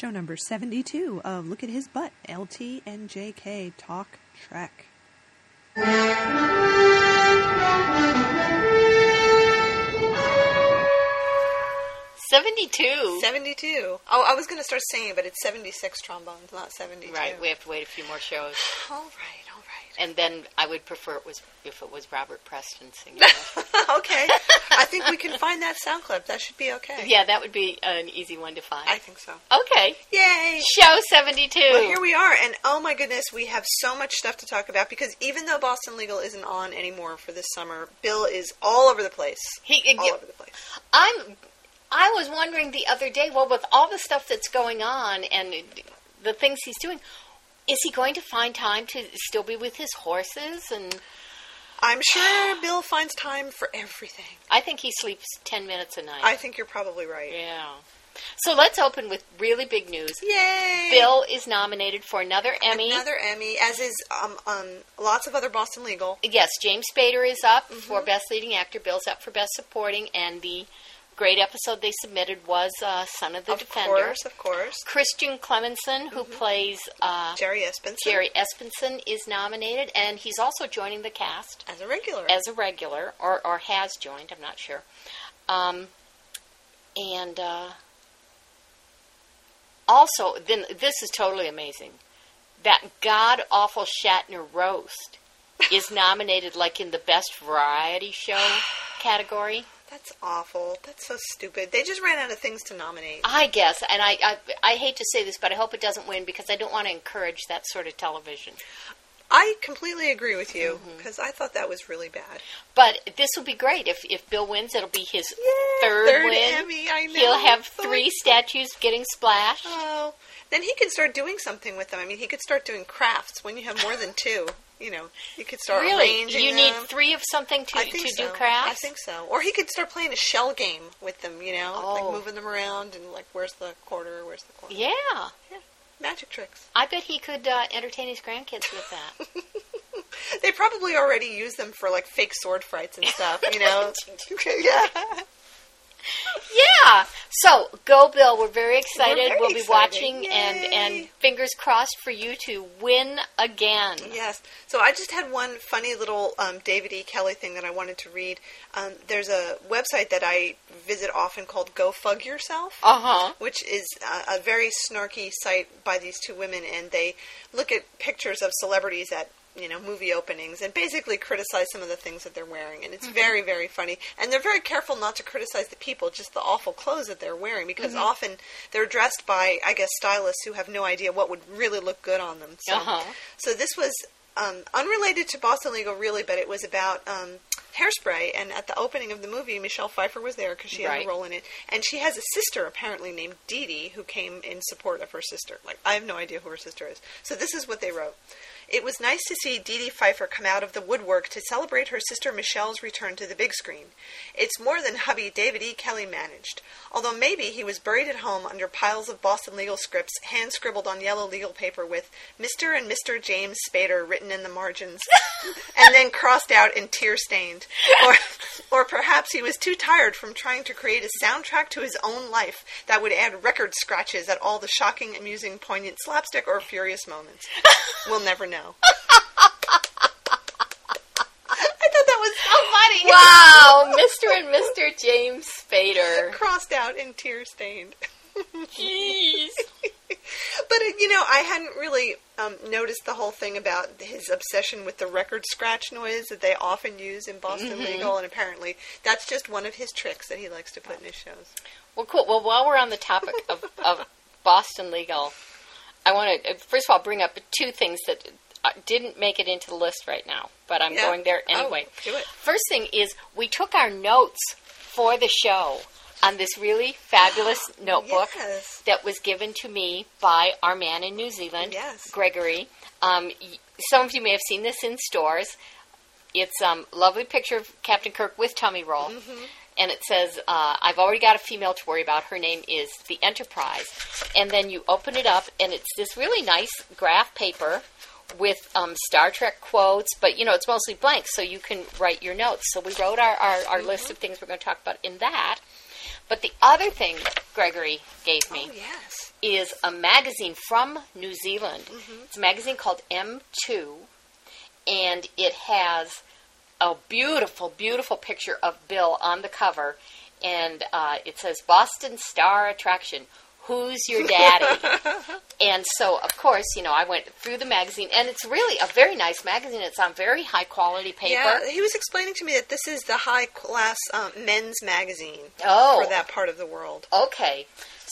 show number 72 of Look at His Butt, LT and JK Talk Trek. 72. 72. Oh, I was going to start singing, but it's 76 trombones, not 72. Right, we have to wait a few more shows. All right, all right. And then I would prefer it was if it was Robert Preston singing. okay. I think we can find that sound clip. That should be okay. yeah, that would be an easy one to find. I think so. okay. Yay! Show 72. Well, here we are, and oh my goodness, we have so much stuff to talk about because even though Boston Legal isn't on anymore for this summer, Bill is all over the place. He, All over the place. I'm. I was wondering the other day. Well, with all the stuff that's going on and the things he's doing, is he going to find time to still be with his horses? And I'm sure Bill finds time for everything. I think he sleeps ten minutes a night. I think you're probably right. yeah. So let's open with really big news. Yay! Bill is nominated for another Emmy. Another Emmy, as is um, um, lots of other Boston Legal. Yes, James Spader is up Mm-hmm. for Best Leading Actor. Bill's up for Best Supporting, and the great episode they submitted was uh, Son of the of Defender. Of course, of course. Christian Clemenson, who plays uh, Jerry Espenson. Jerry Espenson, is nominated, and he's also joining the cast As a regular. as a regular, or, or has joined. I'm not sure. Um, and uh, also, then this is totally amazing. That god awful Shatner roast is nominated like in the best variety show category. That's awful. That's so stupid. They just ran out of things to nominate. I guess, and I, I I hate to say this, but I hope it doesn't win because I don't want to encourage that sort of television. I completely agree with you Mm-hmm. because I thought that was really bad. But this will be great if if Bill wins. It'll be his Yeah, third, third win. Emmy, I know. He'll have So three excited. statues getting splashed. Oh, then he can start doing something with them. I mean, he could start doing crafts when you have more than two. You know, you could start really, you need three of something to to think do so. crafts. I think so. Or he could start playing a shell game with them. You know, Oh. like moving them around and like, where's the quarter? Where's the quarter? Yeah, Magic tricks. I bet he could uh, entertain his grandkids with that. They probably already use them for like fake sword fights and stuff. You know. yeah. Yeah. So go, Bill. We're very excited. We're very will be excited. watching, and Yay. and fingers crossed for you to win again. Yes. So I just had one funny little um, David E. Kelley thing that I wanted to read. Um, there's a website that I visit often called Go Fug Yourself. Uh huh. which is a, a very snarky site by these two women, and they look at pictures of celebrities at you know movie openings and basically criticize some of the things that they're wearing, and it's very very funny. And they're very careful not to criticize the people, just the awful clothes that they're wearing, because often they're dressed by I guess stylists who have no idea what would really look good on them. So, Uh-huh. so this was. Um, unrelated to Boston Legal, really, but it was about um, hairspray. And at the opening of the movie, Michelle Pfeiffer was there because she had Right. a role in it. And she has a sister apparently named Dee Dee who came in support of her sister. Like, I have no idea who her sister is. So this is what they wrote. It was nice to see Dee Dee Pfeiffer come out of the woodwork to celebrate her sister Michelle's return to the big screen. It's more than hubby David E. Kelley managed. Although maybe he was buried at home under piles of Boston legal scripts, hand scribbled on yellow legal paper with Mr. and Mr. James Spader written in the margins, and then crossed out and tear stained. Or, or perhaps he was too tired from trying to create a soundtrack to his own life that would add record scratches at all the shocking, amusing, poignant slapstick or furious moments. We'll never know. I thought that was so funny. Wow, Mr. and Mr. James Spader. Crossed out and tear stained. Jeez. But uh, you know, I hadn't really um, noticed the whole thing about his obsession with the record scratch noise that they often use in Boston Mm-hmm. Legal, and apparently that's just one of his tricks that he likes to put in his shows. Well, cool. Well, while we're on the topic of, of Boston legal, I want to first of all bring up two things that didn't make it into the list right now, but I'm Yeah. going there Oh, anyway. do it. First thing is we took our notes for the show on this really fabulous notebook Yes. that was given to me by our man in New Zealand, Yes. Gregory. Um, some of you may have seen this in stores. It's um, lovely picture of Captain Kirk with tummy roll, Mm-hmm. and it says, uh, "I've already got a female to worry about. Her name is the Enterprise." And then you open it up, and it's this really nice graph paper with um, Star Trek quotes, but you know it's mostly blank, so you can write your notes. So we wrote our, our, our list of things we're going to talk about in that. But the other thing Gregory gave me Oh yes. is a magazine from New Zealand. It's a magazine called M2, and it has a beautiful, beautiful picture of Bill on the cover, and uh, it says Boston Star Attraction. Who's your daddy? and so, of course, you know, I went through the magazine, and it's really a very nice magazine. It's on very high quality paper. Yeah, he was explaining to me that this is the high class um, men's magazine Oh. for that part of the world. Okay.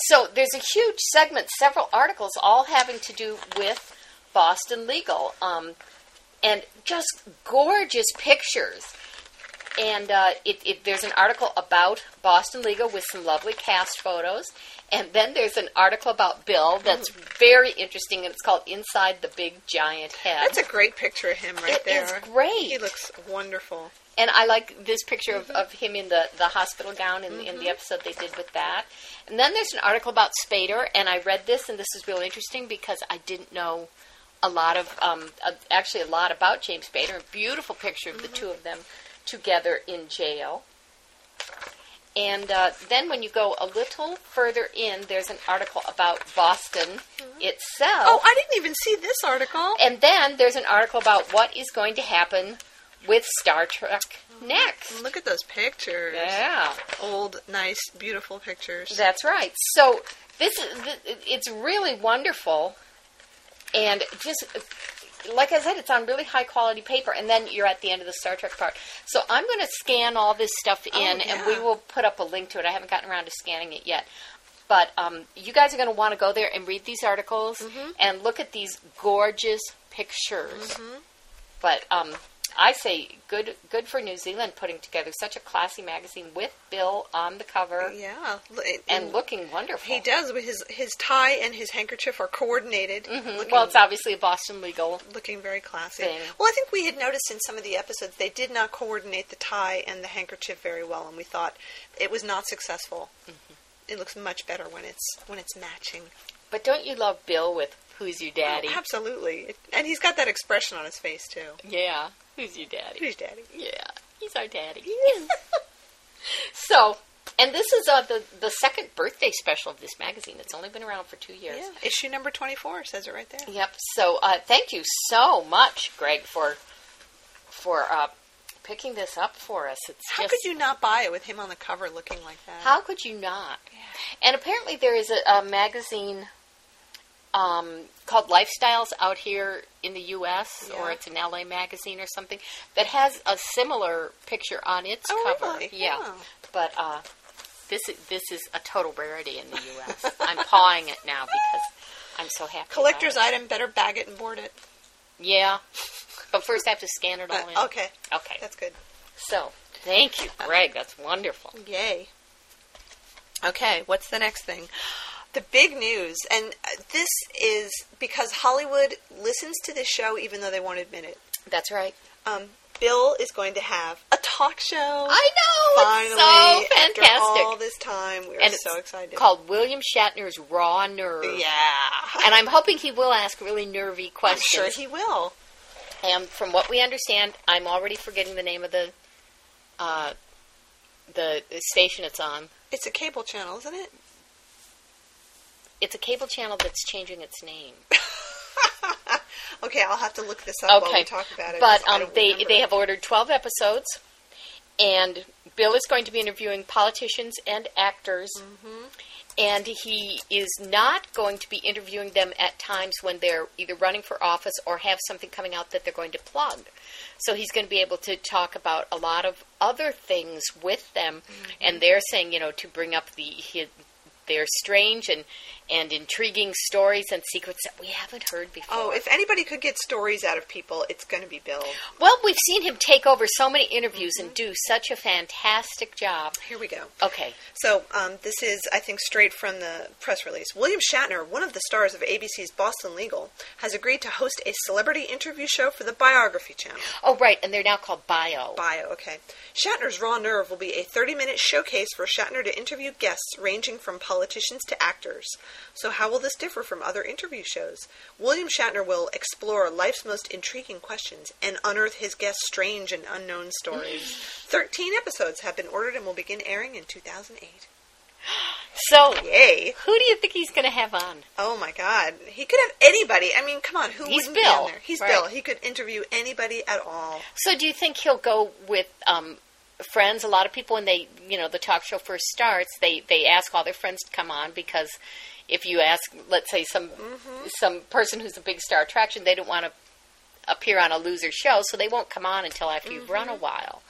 So there's a huge segment, several articles, all having to do with Boston legal, um, and just gorgeous pictures. And uh, it, it, there's an article about Boston legal with some lovely cast photos, and then there's an article about Bill that's very interesting, and it's called "Inside the Big Giant Head." That's a great picture of him right It there. great. He looks wonderful. And I like this picture of, of him in the, the hospital gown in, in Mm-hmm. the episode they did with that. And then there's an article about Spader, and I read this, and this is really interesting because I didn't know a lot of, um, uh, actually, a lot about James Spader. A beautiful picture of the two of them together in jail. And uh, then when you go a little further in, there's an article about Boston itself. Oh, I didn't even see this article. And then there's an article about what is going to happen with Star Trek next. Look at those pictures. Yeah, Old, nice, beautiful pictures. that's right. So this is it's really wonderful, and just like I said, it's on really high quality paper. And then you're at the end of the Star Trek part. So I'm going to scan all this stuff in, Oh, and we will put up a link to it. I haven't gotten around to scanning it yet. But um, you guys are going to want to go there and read these articles Mm-hmm. and look at these gorgeous pictures. But um, I say good, good for New Zealand putting together such a classy magazine with Bill on the cover yeah, L- and looking wonderful. he does. His his tie and his handkerchief are coordinated. Mhm. Looking, Well, it's obviously a Boston legal. looking very classy. thing. Well, I think we had noticed in some of the episodes they did not coordinate the tie and the handkerchief very well, and we thought it was not successful. Mm-hmm. It looks much better when it's when it's matching. But don't you love Bill with "Who's your daddy"? Oh, absolutely, and he's got that expression on his face too. Yeah, who's your daddy? Who's daddy? Yeah, he's our daddy. so, and this is uh, the the second birthday special of this magazine. It's only been around for two years. Yeah, issue number twenty-four says it right there. Yep. So, uh, thank you so much, Greg, for for uh, picking this up for us. It's How just could you not buy it with him on the cover looking like that? How could you not? And apparently, there is a, a magazine um, called Lifestyles out here in the U.S., or it's an LA magazine or something that has a similar picture on its Oh, cover. really? Yeah, Oh. but uh, this is, this is a total rarity in the U.S. I'm pawing it now because I'm so happy. Collector's it. item, better bag it and board it. Yeah, but first I have to scan it all Uh, in. okay, Okay. that's good. So, thank you, Greg. That's wonderful. Yay. Okay, what's the next thing? The big news, and this is because Hollywood listens to this show even though they won't admit it. That's right. Um, Bill is going to have a talk show. I know. Finally, it's so after fantastic. all this time, we are and it's so excited. called William Shatner's Raw Nerve. yeah, And I'm hoping he will ask really nervy I'm questions. sure he will. And from what we understand, I'm already forgetting the name of the uh, the station it's on. It's a cable channel, isn't it? It's a cable channel that's changing its name. Okay, I'll have to look this up while Okay, we talk about it. But um, they remember. they have ordered 12 episodes, and Bill is going to be interviewing politicians and actors. Mm-hmm. And he is not going to be interviewing them at times when they're either running for office or have something coming out that they're going to plug. So he's going to be able to talk about a lot of other things with them, Mm-hmm. and they're saying, you know, to bring up the his, their strange and and intriguing stories and secrets that we haven't heard before. Oh, if anybody could get stories out of people, it's going to be Bill. Well, we've seen him take over so many interviews and do such a fantastic job. Here we go. Okay. So, um, this is, I think, straight from the press release. William Shatner, one of the stars of ABC's Boston Legal, has agreed to host a celebrity interview show for the Biography Channel. Oh, right, and they're now called Bio. Bio, okay. Shatner's Raw Nerve will be a 30 minute showcase for Shatner to interview guests ranging from politicians to actors. So, how will this differ from other interview shows? William Shatner will explore life's most intriguing questions and unearth his guests' strange and unknown stories. 13 episodes have been ordered and will begin airing in 2008. So, Yay! who do you think he's going to have on? Oh my God, he could have anybody. I mean, come on, who He's wouldn't be Bill, on there? He's right. Bill. He could interview anybody at all. So, do you think he'll go with um, friends? A lot of people, when they, you know, the talk show first starts, they they ask all their friends to come on because if you ask, let's say some some person who's a big star attraction, they don't want to appear on a loser show, so they won't come on until after you've run a while.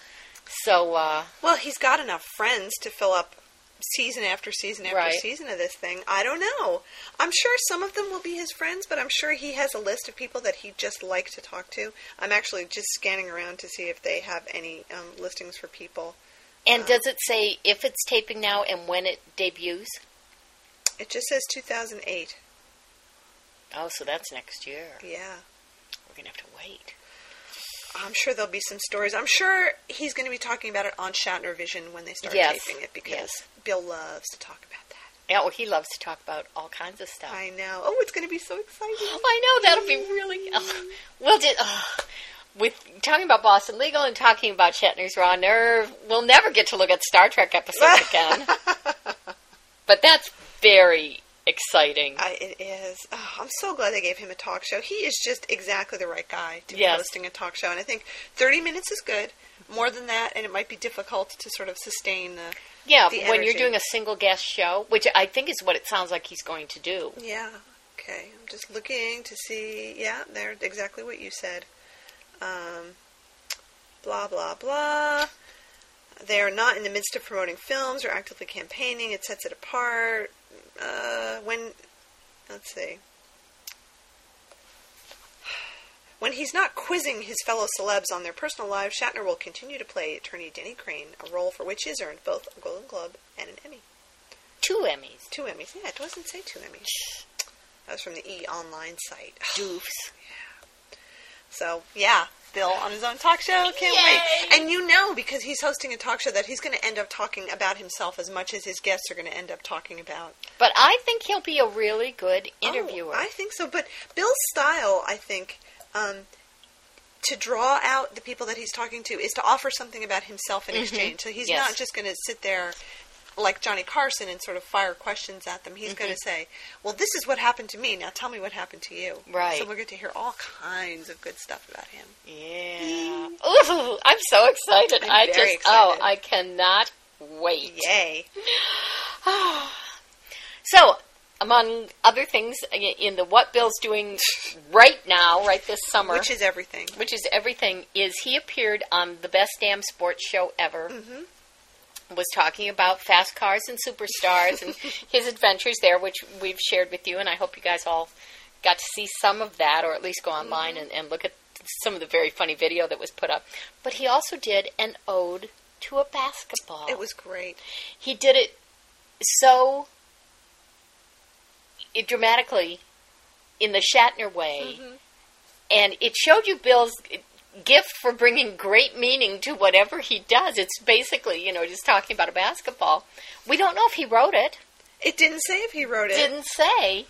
So, uh, Well, he's got enough friends to fill up season after season after Right. season of this thing. I don't know. I'm sure some of them will be his friends, but I'm sure he has a list of people that he'd just like to talk to. I'm actually just scanning around to see if they have any um, listings for people. and does it say if it's taping now and when it debuts? It just says 2008. Oh, so that's next year. Yeah. We're gonna have to wait. I'm sure there'll be some stories. I'm sure he's going to be talking about it on Shatner Vision when they start Yes. taping it because Yes. Bill loves to talk about that. Yeah, well, he loves to talk about all kinds of stuff. I know. Oh, it's going to be so exciting. I know that'll be really. Oh, we'll just oh, with talking about Boston Legal and talking about Shatner's Raw Nerve. We'll never get to look at Star Trek episodes again. but that's very exciting. I, it is. Oh, I'm so glad they gave him a talk show. He is just exactly the right guy to be hosting a talk show. And I think 30 minutes is good. More than that, and it might be difficult to sort of sustain the. Yeah, the when you're doing a single guest show, which I think is what it sounds like he's going to do. Yeah. Okay. I'm just looking to see. Yeah, they're exactly what you said. Um, blah blah blah. They are not in the midst of promoting films or actively campaigning. It sets it apart. Uh, when, let's see. When he's not quizzing his fellow celebs on their personal lives, Shatner will continue to play attorney Denny Crane, a role for which he has earned both a Golden Globe and an Emmy. Two Emmys. Two Emmys. Yeah, it doesn't say two Emmys. That was from the E Online site. Doofs. So, yeah, Bill on his own talk show. Can't Yay! wait. And you know, because he's hosting a talk show, that he's going to end up talking about himself as much as his guests are going to end up talking about. But I think he'll be a really good oh, interviewer. Oh, I think so. But Bill's style, I think, um, to draw out the people that he's talking to is to offer something about himself in exchange. So he's Mm-hmm. Yes. not just going to sit there like Johnny Carson and sort of fire questions at them. He's Mm-hmm. going to say, "Well, this is what happened to me. Now tell me what happened to you." Right. So we'll get to hear all kinds of good stuff about him. yeah. Ooh, I'm so excited. I'm I just oh. I cannot wait. Yay! So, among other things in the what Bill's doing right now, right this summer, Which is everything. which is everything, is he appeared on the best damn sports show ever. Mm-hmm. Was talking about fast cars and superstars and his adventures there, which we've shared with you, and I hope you guys all got to see some of that, or at least go online Mm-hmm. and, and look at some of the very funny video that was put up. But he also did an ode to a basketball. It was great. He did it so it dramatically in the Shatner way, Mm-hmm. and it showed you Bill's gift for bringing great meaning to whatever he does. It's basically, you know, just talking about a basketball. We don't know if he wrote it. It didn't say if he wrote it. Didn't say,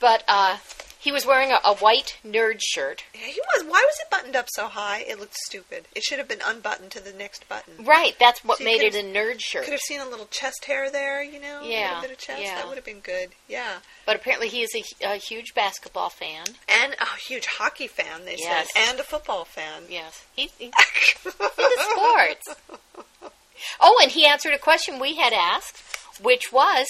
but uh, he was wearing a, a white nerd shirt. Yeah, he was. Why was it buttoned up so high? It looked stupid. It should have been unbuttoned to the next button. Right, that's what So you made it could've- a nerd shirt. Could have seen a little chest hair there, you know, a Yeah, little bit of chest. yeah. That would have been good. Yeah, But apparently, he is a, a huge basketball fan. and a huge hockey fan. They Yes. said, and a football fan. Yes, he, he into sports. Oh, and he answered a question we had asked, which was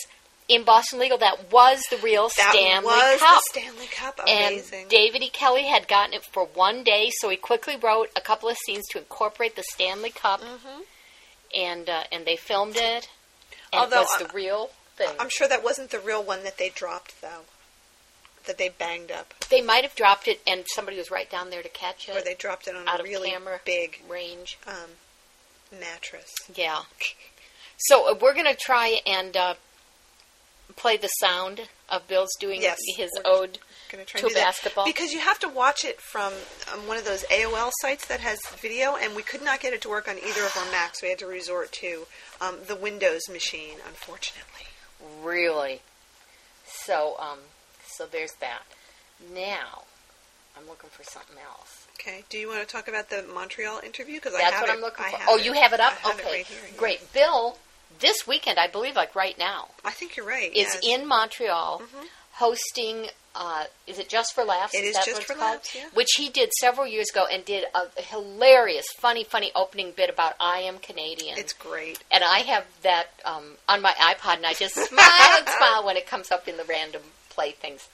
in Boston Legal. That was the real That Stanley was Cup. the Stanley Cup. amazing. and David E. Kelley had gotten it for one day, so he quickly wrote a couple of scenes to incorporate the Stanley Cup, Mm-hmm. and uh, and they filmed it. And Although, it was the real thing. I'm sure that wasn't the real one that they dropped, though. That they banged up, they might have dropped it, and somebody was right down there to catch it. or they dropped it on a really big range. um, mattress. Yeah. So uh, we're going to try and uh, play the sound of Bill's doing Yes, his ode. To try To basketball? because you have to watch it from um, one of those AOL sites that has video, and we could not get it to work on either of our Macs. We had to resort to um, the Windows machine, unfortunately. Really. So, um, so there's that. Now, I'm looking for something else. Okay. Do you want to talk about the Montreal interview? Because I That's have what it. I'm looking for. Oh, it. you have it up? I have okay. it right here. yeah. Great. Bill this weekend, I believe, like right now, I think you're right. is yes. in Montreal hosting. Uh, is it just for laughs? It is that Just what it's for called? Laughs, yeah. Which he did several years ago and did a hilarious, funny, funny opening bit about I am Canadian. It's great. and I have that um, on my iPod, and I just smile and smile when it comes up in the random play things.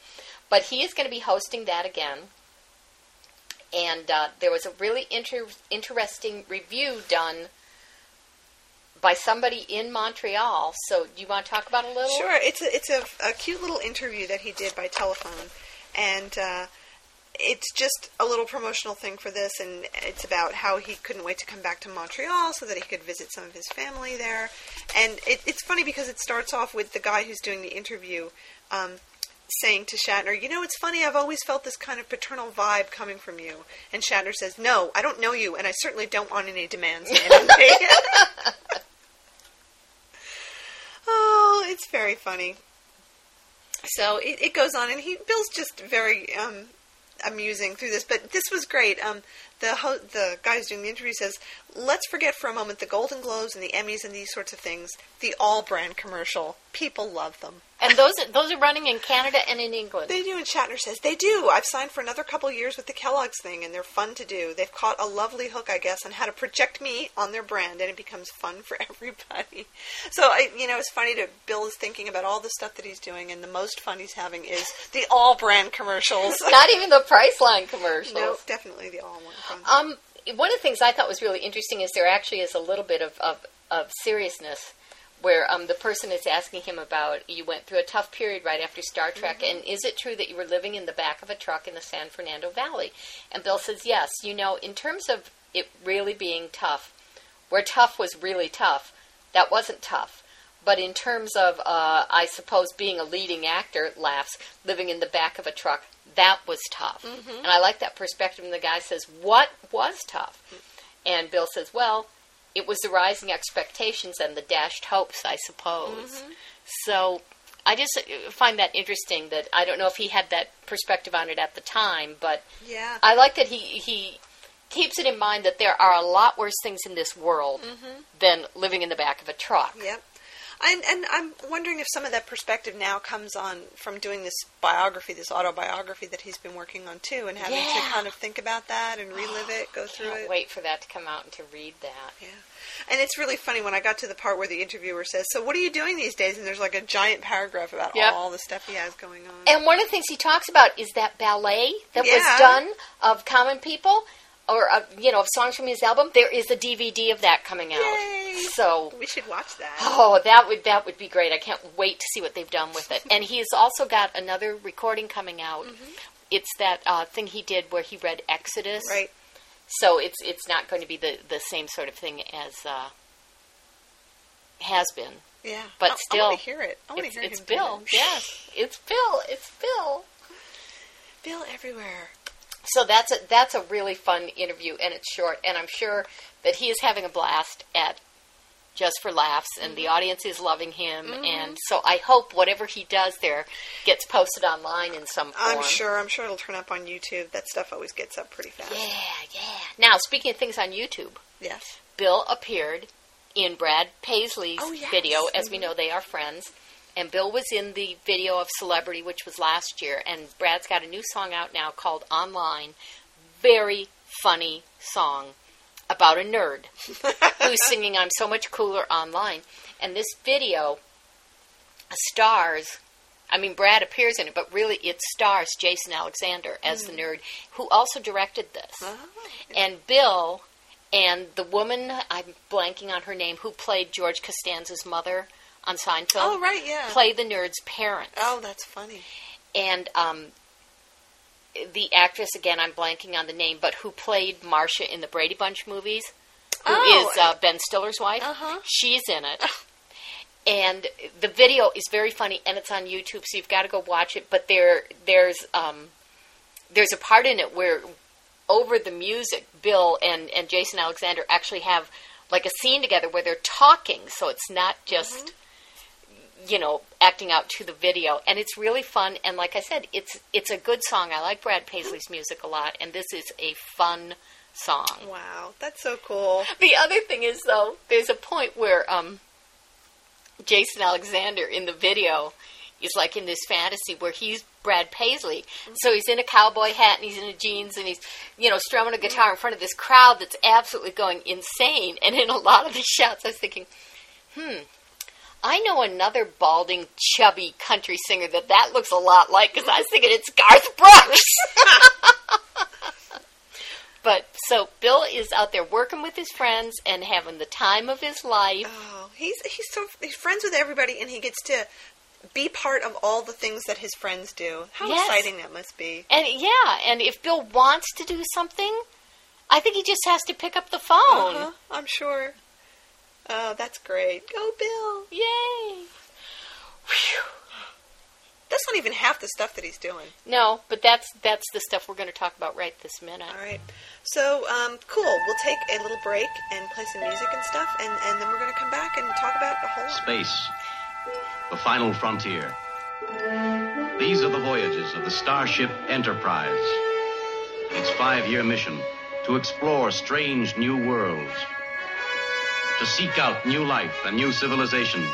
But he is going to be hosting that again. And uh, there was a really inter- interesting review done by somebody in Montreal. So, do you want to talk about it a little? Sure, it's a it's a, a cute little interview that he did by telephone, and uh, it's just a little promotional thing for this, and it's about how he couldn't wait to come back to Montreal so that he could visit some of his family there, and it, it's funny because it starts off with the guy who's doing the interview. Um, saying to Shatner, "You know, it's funny. I've always felt this kind of paternal vibe coming from you." And Shatner says, "No, I don't know you, and I certainly don't want any demands made on me." It's very funny. So it, it goes on, and he Bill's just very um, amusing through this. But this was great. Um, the ho- the guy who's doing the interview says, "Let's forget for a moment the Golden Globes and the Emmys and these sorts of things. The All-Bran commercial, people love them." And those are, those are running in Canada and in England. They do, and Shatner says they do. I've signed for another couple years with the Kellogg's thing, and they're fun to do. They've caught a lovely hook, I guess, on how to project me on their brand, and it becomes fun for everybody. So, I, you know, it's funny to Bill is thinking about all the stuff that he's doing, and the most fun he's having is the All-Bran commercials. Not even the Priceline commercials. no, definitely the all one. Um, one of the things I thought was really interesting is there actually is a little bit of, of, of seriousness where um, the person is asking him about you went through a tough period right after Star Trek, and is it true that you were living in the back of a truck in the San Fernando Valley? And Bill says, yes. You know, in terms of it really being tough, where tough was really tough, that wasn't tough. But in terms of, uh, I suppose, being a leading actor, laughs, living in the back of a truck, that was tough. And I like that perspective. And the guy says, What was tough? And Bill says, Well, it was the rising expectations and the dashed hopes, I suppose. Mm-hmm. So I just find that interesting that I don't know if he had that perspective on it at the time, but yeah. I like that he, he keeps it in mind that there are a lot worse things in this world mm-hmm. than living in the back of a truck. Yep. And, and I'm wondering if some of that perspective now comes on from doing this biography, this autobiography that he's been working on too, and having to kind of think about that and relive it, go through it. wait for that to come out and to read that. Yeah. And it's really funny when I got to the part where the interviewer says, So what are you doing these days? And there's like a giant paragraph about Yep. all the stuff he has going on. And one of the things he talks about is that ballet that Yeah. was done of Common People, or uh, you know, of songs from his album. There is a DVD of that coming out. Yay. So, we should watch that. oh, that would that would be great. I can't wait to see what they've done with it. And he has also got another recording coming out. It's that uh, thing he did where he read Exodus. Right. So it's it's not going to be the the same sort of thing as uh, has been. Yeah. But I, still, I want to hear it. I want to It's, hear it's Bill. Yes, it's Bill. It's Bill. Bill everywhere. So that's a that's a really fun interview, and it's short, and I'm sure that he is having a blast at just for laughs, and Mm-hmm. the audience is loving him, and so I hope whatever he does there gets posted online in some form. I'm sure. I'm sure it'll turn up on YouTube. That stuff always gets up pretty fast. Yeah, yeah. Now, speaking of things on YouTube, Yes. Bill appeared in Brad Paisley's Oh, yes. video. As we know, they are friends. And Bill was in the video of Celebrity, which was last year. And Brad's got a new song out now called Online. Very funny song about a nerd who's singing I'm So Much Cooler Online. And this video stars, I mean, Brad appears in it, but really it stars Jason Alexander as the hmm. nerd, who also directed this. Oh. And Bill and the woman, I'm blanking on her name, who played George Costanza's mother on Seinfeld, Oh, right, yeah. play the nerd's parents. Oh, that's funny. And um, the actress, again, I'm blanking on the name, but who played Marcia in the Brady Bunch movies, who is Oh. uh, Ben Stiller's wife, Uh-huh. she's in it. And the video is very funny, and it's on YouTube, so you've got to go watch it. But there, there's um, there's a part in it where over the music, Bill and, and Jason Alexander actually have like a scene together where they're talking, so it's not just you know acting out to the video, and it's really fun. And like I said, it's it's a good song. I like Brad Paisley's music a lot, and this is a fun song. Wow, that's so cool. The other thing is though, there's a point where um, Jason Alexander in the video is like in this fantasy where he's Brad Paisley. So he's in a cowboy hat and he's in a jeans and he's, you know, strumming a guitar in front of this crowd that's absolutely going insane. And in a lot of the shots, I was thinking, hmm, I know another balding, chubby country singer that that looks a lot like because I was thinking it's Garth Brooks. but so Bill is out there working with his friends and having the time of his life. Oh, he's he's so he's friends with everybody, and he gets to be part of all the things that his friends do. How Yes. exciting that must be! And yeah, and if Bill wants to do something, I think he just has to pick up the phone. Uh-huh, I'm sure. Oh, that's great. Go, Bill. Yay! That's not even half the stuff that he's doing. No, but that's that's the stuff we're going to talk about right this minute. All right. So, um, cool. We'll take a little break and play some music and stuff, and, and then we're going to come back and talk about the whole. Space, the final frontier. These are the voyages of the Starship Enterprise. Its five year mission to explore strange new worlds, to seek out new life and new civilizations,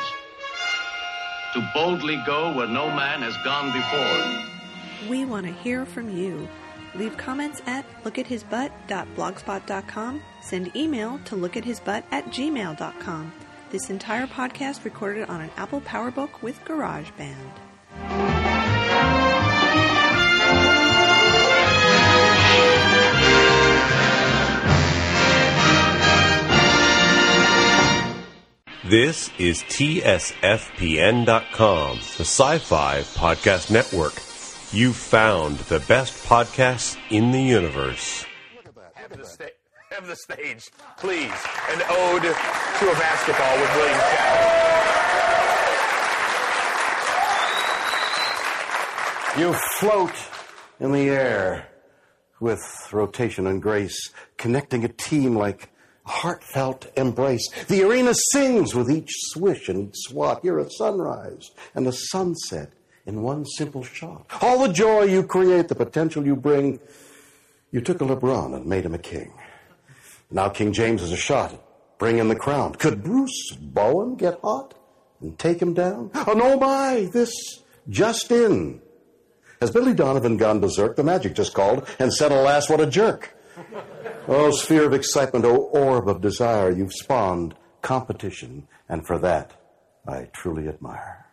to boldly go where no man has gone before. We want to hear from you. Leave comments at lookathisbutt.blogspot.com. Send email to lookathisbutt at gmail.com. This entire podcast recorded on an Apple PowerBook with GarageBand. This is TSFPN.com, the sci fi podcast network. You found the best podcasts in the universe. Have the, sta- have the stage, please. An ode to a basketball with William Shatner. You float in the air with rotation and grace, connecting a team like a heartfelt embrace. The arena sings with each swish and each swat. You're a sunrise and a sunset in one simple shot. All the joy you create, the potential you bring. You took a LeBron and made him a king. Now King James is a shot. Bring in the crown. Could Bruce Bowen get hot and take him down? Oh no, my! This just in. Has Billy Donovan gone berserk? The Magic just called and said, alas, what a jerk. Oh, sphere of excitement, oh, orb of desire, you've spawned competition, and for that, I truly admire.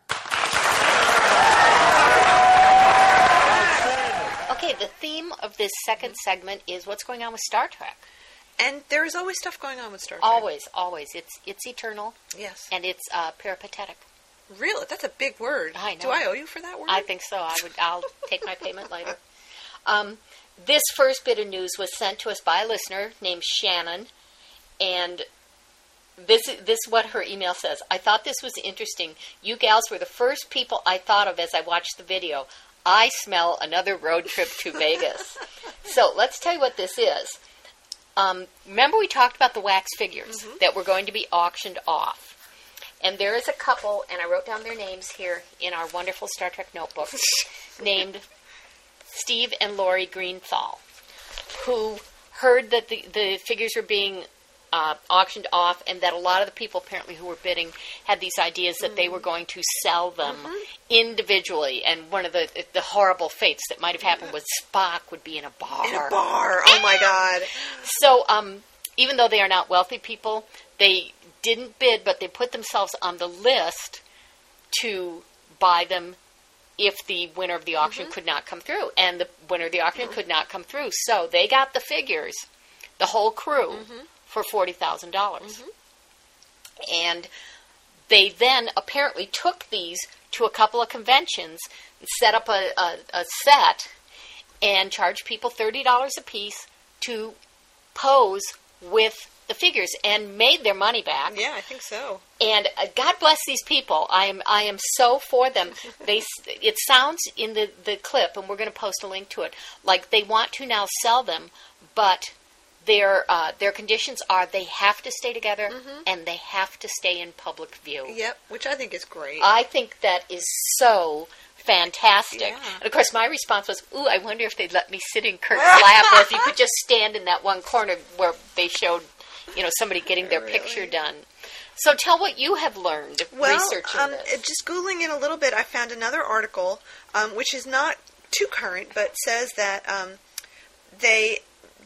Okay, the theme of this second segment is what's going on with Star Trek. And there is always stuff going on with Star Trek. Always, always. It's it's eternal Yes. and it's uh, peripatetic. Really? That's a big word. I know. Do I owe you for that word? I think so. I would. I'll take my payment later. Um, this first bit of news was sent to us by a listener named Shannon, and this this is what her email says. I thought this was interesting. You gals were the first people I thought of as I watched the video. I smell another road trip to Vegas. so let's tell you what this is. Um, remember we talked about the wax figures that were going to be auctioned off. And there is a couple, and I wrote down their names here in our wonderful Star Trek notebook, named Steve and Lori Greenthal, who heard that the, the figures were being uh, auctioned off, and that a lot of the people apparently who were bidding had these ideas that they were going to sell them individually. And one of the the horrible fates that might have happened was Spock would be in a bar. In a bar. Oh my God. So, um, even though they are not wealthy people, they didn't bid, but they put themselves on the list to buy them if the winner of the auction mm-hmm. could not come through. And the winner of the auction mm-hmm. could not come through. So they got the figures, the whole crew, mm-hmm. for $40,000. dollars And they then apparently took these to a couple of conventions, set up a, a, a set, and charged people $30 a piece to pose with the figures and made their money back. Yeah, I think so. And uh, God bless these people. I am I am so for them. They it sounds in the the clip, and we're going to post a link to it. Like they want to now sell them, but their uh, their conditions are they have to stay together and they have to stay in public view. Yep, which I think is great. I think that is so fantastic. Yeah. And of course, my response was, "Ooh, I wonder if they'd let me sit in Kirk's lap, or if you could just stand in that one corner where they showed, you know, somebody getting their picture done." So tell what you have learned Well, researching um, this. just googling it a little bit, I found another article, um, which is not too current, but says that um, they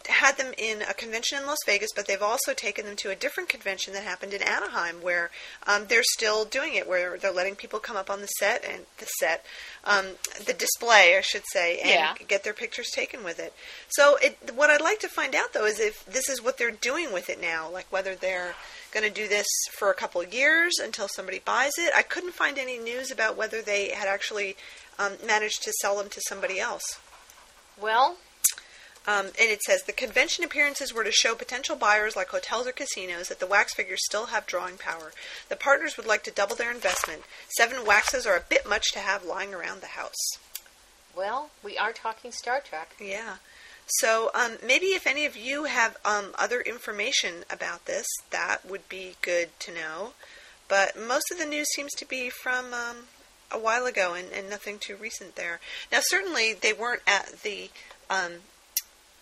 had them in a convention in Las Vegas, but they've also taken them to a different convention that happened in Anaheim, where um, they're still doing it, where they're letting people come up on the set and the set, um, the display, I should say, and Yeah. get their pictures taken with it. So, it, what I'd like to find out though is if this is what they're doing with it now, like whether they're going to do this for a couple of years until somebody buys it. I couldn't find any news about whether they had actually um, managed to sell them to somebody else. well, Um, and it says the convention appearances were to show potential buyers like hotels or casinos that the wax figures still have drawing power. The partners would like to double their investment. Seven waxes are a bit much to have lying around the house. well, we are talking Star Trek. Yeah. So um, maybe if any of you have um, other information about this, that would be good to know. But most of the news seems to be from um, a while ago and, and nothing too recent there. Now, certainly they weren't at the um,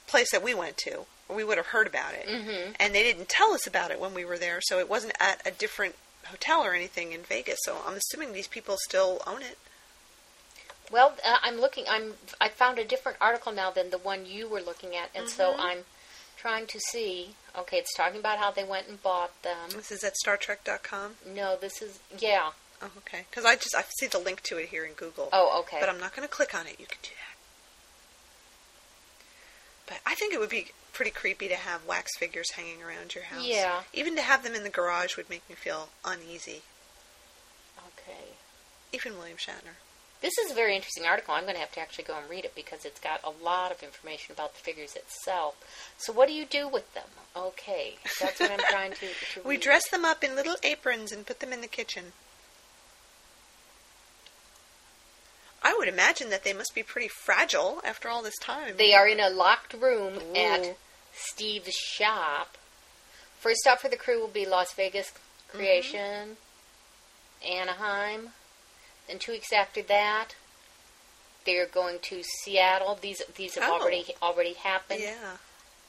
place that we went to. We would have heard about it. Mhm. And they didn't tell us about it when we were there, so it wasn't at a different hotel or anything in Vegas. So I'm assuming these people still own it. Well, uh, I'm looking. I'm. I found a different article now than the one you were looking at, and so Mhm. I'm trying to see. Okay, it's talking about how they went and bought them. This is at StarTrek.com. No, this is yeah. Oh, okay. Because I just I see the link to it here in Google. Oh, okay. But I'm not going to click on it. You can do that. But I think it would be pretty creepy to have wax figures hanging around your house. Yeah. Even to have them in the garage would make me feel uneasy. okay. Even William Shatner. This is a very interesting article. I'm going to have to actually go and read it because it's got a lot of information about the figures itself. So, what do you do with them? Okay, that's what I'm trying to. to We dress them up in little aprons and put them in the kitchen. I would imagine that they must be pretty fragile after all this time. They are in a locked room Ooh. at Steve's shop. First stop for the crew will be Las Vegas Creation, Anaheim. Then two weeks after that, they're going to Seattle. These these have Oh. already already happened. Yeah,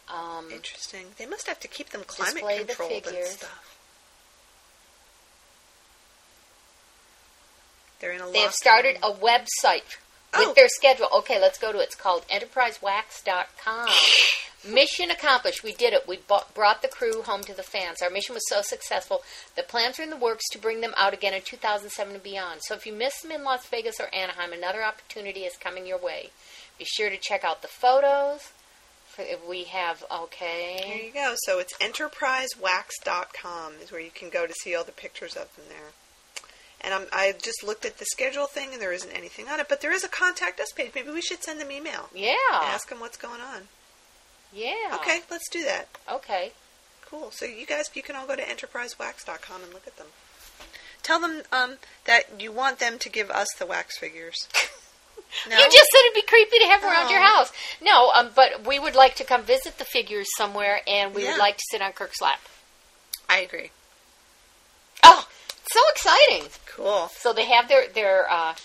Um, interesting. They must have to keep them climate Display the controlled and stuff. They're in a they have started room. a website with Oh. their schedule. Okay, let's go to it. It's called enterprisewax.com. mission accomplished. We did it. We bought, brought the crew home to the fans. Our mission was so successful that plans are in the works to bring them out again in 2007 and beyond. So if you missed them in Las Vegas or Anaheim, another opportunity is coming your way. Be sure to check out the photos. If we have okay. There you go. So it's enterprisewax.com is where you can go to see all the pictures of them there. And I'm, I just looked at the schedule thing, and there isn't anything on it. But there is a contact us page. Maybe we should send them email. Yeah. Ask them what's going on. Yeah. Okay, let's do that. Okay. Cool. So you guys, you can all go to enterprisewax.com and look at them. Tell them um, that you want them to give us the wax figures. No? You just said it'd be creepy to have around your Oh. house. No, um, but we would like to come visit the figures somewhere, and we Yeah. would like to sit on Kirk's lap. I agree. Oh, so exciting! Cool. So they have their their uh,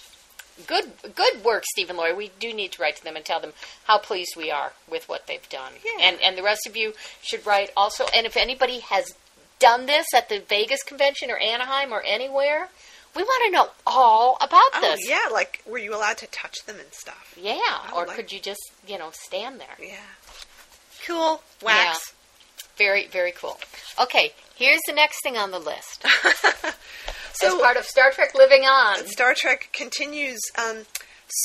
good good work, Steve and Lori. We do need to write to them and tell them how pleased we are with what they've done. Yeah. And and the rest of you should write also. And if anybody has done this at the Vegas convention or Anaheim or anywhere, we want to know all about Oh, this. yeah. Like, were you allowed to touch them and stuff? Yeah, or like- could you just, you know, stand there? Yeah. Cool. Wax. Very, very cool. Okay, here's the next thing on the list. So- As part of Star Trek Living On. Star Trek continues. Um,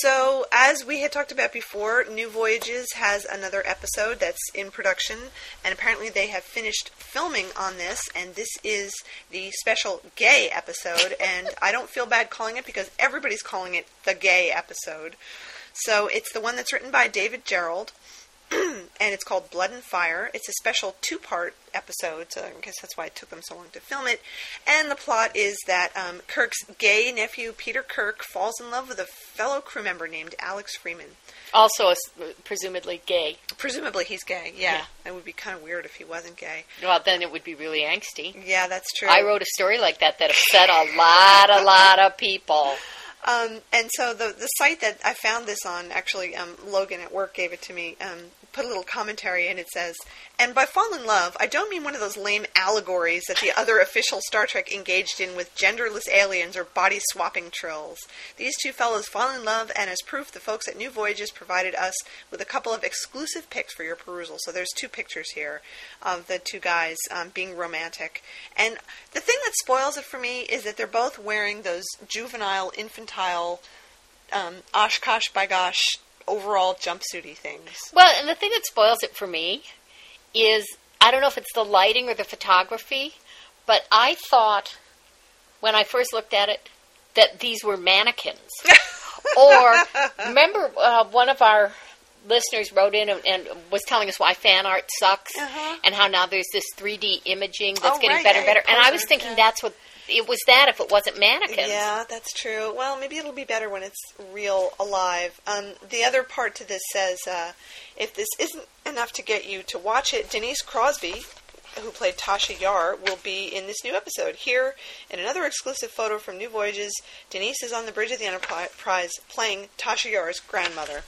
so, as we had talked about before, New Voyages has another episode that's in production, and apparently they have finished filming on this, and this is the special gay episode, and I don't feel bad calling it because everybody's calling it the gay episode. So, it's the one that's written by David Gerrold. and it's called Blood and Fire. It's a special two part episode, so I guess that's why it took them so long to film it. And the plot is that um, Kirk's gay nephew, Peter Kirk, falls in love with a fellow crew member named Alex Freeman. Also, s- presumably gay. Presumably he's gay, yeah. Yeah. It would be kind of weird if he wasn't gay. Well, then it would be really angsty. Yeah, that's true. I wrote a story like that that upset a lot, a lot of people. Um, and so the the site that I found this on, actually, um, Logan at work gave it to me. Um, put a little commentary and it says, and by fall in love, I don't mean one of those lame allegories that the other official Star Trek engaged in with genderless aliens or body swapping trills. These two fellows fall in love, and as proof, the folks at New Voyages provided us with a couple of exclusive pics for your perusal. So there's two pictures here of the two guys um, being romantic. And the thing that spoils it for me is that they're both wearing those juvenile, infantile, um, OshKosh B'gosh overall jumpsuity things. Well, and the thing that spoils it for me is I don't know if it's the lighting or the photography, but I thought when I first looked at it that these were mannequins. or remember uh, one of our listeners wrote in and, and was telling us why fan art sucks Uh-huh. and how now there's this 3D imaging that's Oh, getting right, better and better. And I was thinking yeah. that's what it was that if it wasn't mannequins. Yeah, that's true. Well, maybe it'll be better when it's real alive. Um, the other part to this says uh, if this isn't enough to get you to watch it, Denise Crosby, who played Tasha Yar, will be in this new episode. Here, in another exclusive photo from New Voyages, Denise is on the bridge of the Enterprise playing Tasha Yar's grandmother.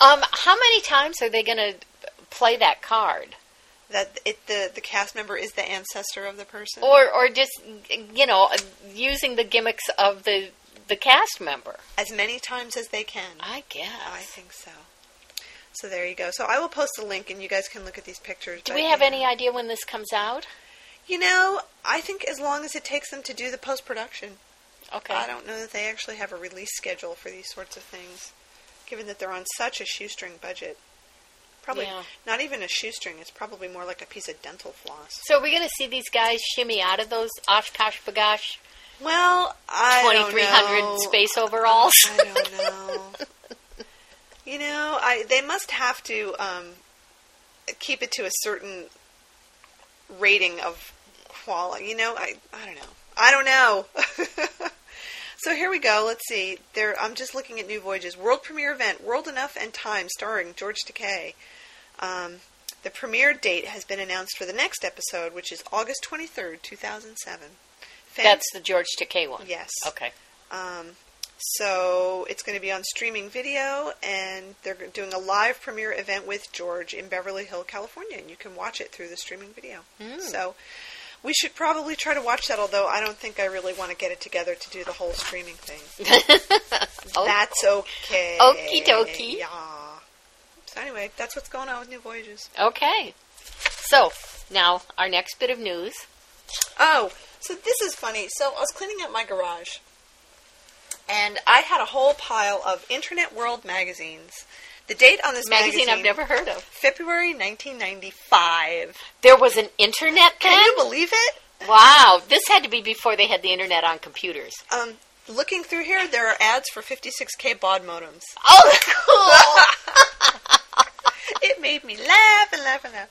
Um, how many times are they going to play that card? That it, the the cast member is the ancestor of the person. or or just you know using the gimmicks of the the cast member. as many times as they can. I guess. I think so. So there you go. So I will post a link, and you guys can look at these pictures. Do we have you any idea when this comes out? You know, I think as long as it takes them to do the post production. Okay. I don't know that they actually have a release schedule for these sorts of things, given that they're on such a shoestring budget. Probably Yeah. not even a shoestring. It's probably more like a piece of dental floss. So are we going to see these guys shimmy out of those OshKosh B'gosh Well, I don't 2300 space overalls? I don't know. you know, I they must have to um, keep it to a certain rating of quality. You know, I I don't know. I don't know. so here we go. Let's see. There, I'm just looking at New Voyages world premiere event, World Enough and Time, starring George Takei. Um, the premiere date has been announced for the next episode, which is August 23rd, 2007. Fans- That's the George Takei one. Yes. Okay. Um, so it's going to be on streaming video, and they're doing a live premiere event with George in Beverly Hill, California, and you can watch it through the streaming video. So we should probably try to watch that, although I don't think I really want to get it together to do the whole streaming thing. That's okay. Okie dokie. Yeah. So anyway, that's what's going on with New Voyages. Okay. So now our next bit of news. Oh, so this is funny. So I was cleaning up my garage, and I had a whole pile of Internet World magazines. The date on this Magazine magazine, I've never heard of. February 1995. There was an internet then. Can you believe it? Wow, this had to be before they had the internet on computers. Um, looking through here, there are ads for 56k baud modems. Oh, cool! It made me laugh and laugh and laugh.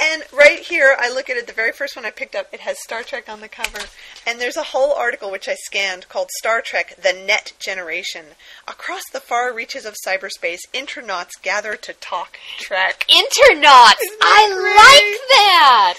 And right here, I look at it. The very first one I picked up, it has Star Trek on the cover, and there's a whole article which I scanned called "Star Trek: The Net Generation." Across the far reaches of cyberspace, internauts gather to talk Trek. Internauts. I that like that.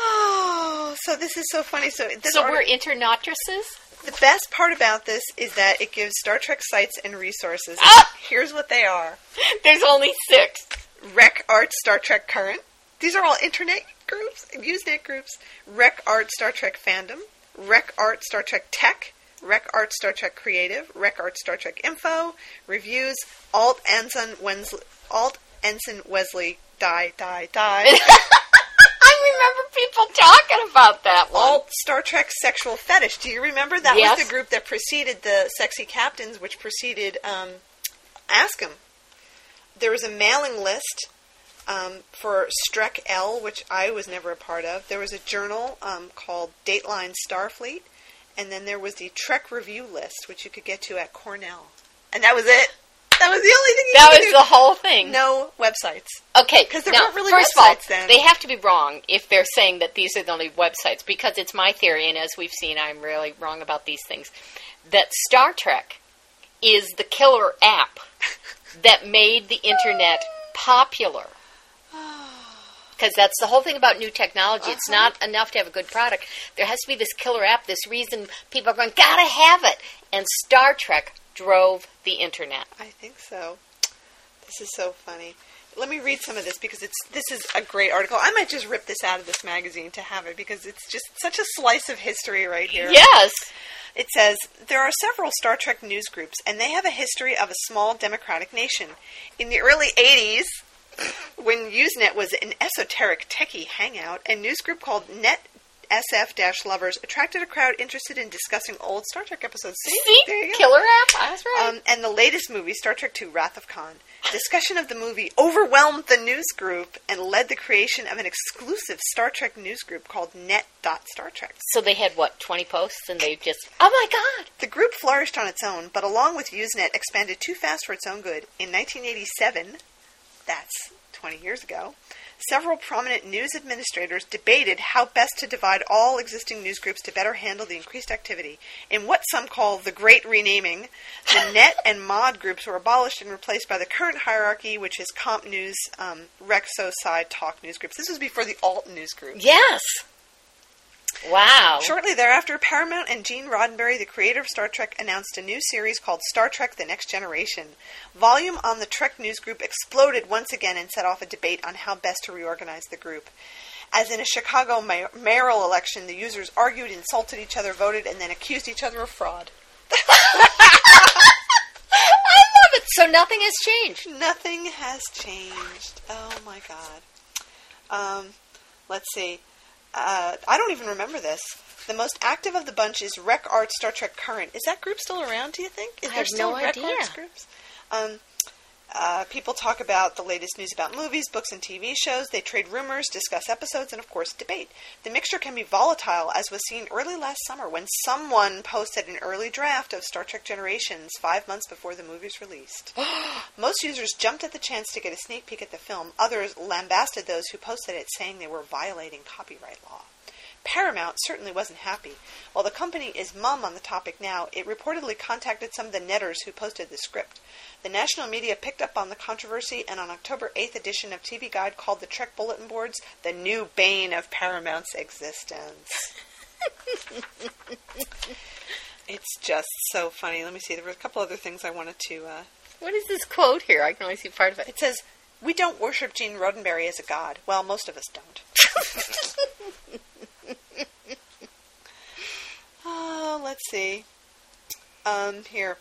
Oh, so this is so funny. So this So we're internautresses. the best part about this is that it gives Star Trek sites and resources. Ah! Here's what they are: There's only six. Rec Art Star Trek Current. These are all internet groups, Usenet groups. Rec Art Star Trek Fandom. Rec Art Star Trek Tech. Rec Art Star Trek Creative. Rec Art Star Trek Info. Reviews. Alt Ensign Wesley. Alt Ensign Wesley. Die, die, die. I remember people talking about that one. Alt Star Trek Sexual Fetish. Do you remember that Yes. was the group that preceded the Sexy Captains, which preceded um, Ask 'em. There was a mailing list um, for Strek L, which I was never a part of. There was a journal um, called Dateline Starfleet, and then there was the Trek Review list, which you could get to at Cornell. And that was it. That was the only thing you that was do. the whole thing. No websites. Okay, 'Cause there now, weren't really first of all, then. they have to be wrong if they're saying that these are the only websites because it's my theory, and as we've seen, I'm really wrong about these things. That Star Trek is the killer app that made the internet popular. Because that's the whole thing about new technology. It's Uh-huh. not enough to have a good product. There has to be this killer app, this reason people are going, gotta have it. And Star Trek drove the internet. I think so. This is so funny. Let me read some of this because it's this is a great article. I might just rip this out of this magazine to have it because it's just such a slice of history right here. Yes. It says there are several Star Trek news groups, and they have a history of a small democratic nation. In the early '80s, when Usenet was an esoteric techie hangout, a news group called Net SF Lovers attracted a crowd interested in discussing old Star Trek episodes. See, See? there you go. Killer app. That's right. Um, and the latest movie, Star Trek II Wrath of Khan. Discussion of the movie overwhelmed the news group and led the creation of an exclusive Star Trek news group called Net.StarTrek. so they had what twenty posts, and they just oh my god. The group flourished on its own, but along with Usenet, expanded too fast for its own good. In 1987, that's 20 years ago, several prominent news administrators debated how best to divide all existing news groups to better handle the increased activity. In what some call the Great Renaming, the net and mod groups were abolished and replaced by the current hierarchy, which is Comp News, um, Rexo, Side, Talk news groups. This was before the alt news groups. Yes. Wow. Shortly thereafter, Paramount and Gene Roddenberry, the creator of Star Trek, announced a new series called Star Trek The Next Generation. Volume on the Trek News Group exploded once again and set off a debate on how best to reorganize the group. As in a Chicago mayor- mayoral election, the users argued, insulted each other, voted, and then accused each other of fraud. I love it. So nothing has changed. Nothing has changed. Oh my god. Um, let's see. Uh, I don't even remember this. The most active of the bunch is Rec Art Star Trek Current. Is that group still around? Do you think? Is I there have still no Rec idea. Arts groups? Um, uh, people talk about the latest news about movies, books, and TV shows. They trade rumors, discuss episodes, and of course debate. The mixture can be volatile, as was seen early last summer when someone posted an early draft of Star Trek Generations five months before the movie's released. Most users jumped at the chance to get a sneak peek at the film. Others lambasted those who posted it, saying they were violating copyright law. Paramount certainly wasn't happy. While the company is mum on the topic now, it reportedly contacted some of the netters who posted the script. The national media picked up on the controversy, and on October 8th edition of TV Guide called the Trek bulletin boards the new bane of Paramount's existence. it's just so funny. Let me see. There were a couple other things I wanted to. Uh, What is this quote here? I can only see part of it. it says, "We don't worship Gene Roddenberry as a god. Well, most of us don't." oh, let's see. Um, here.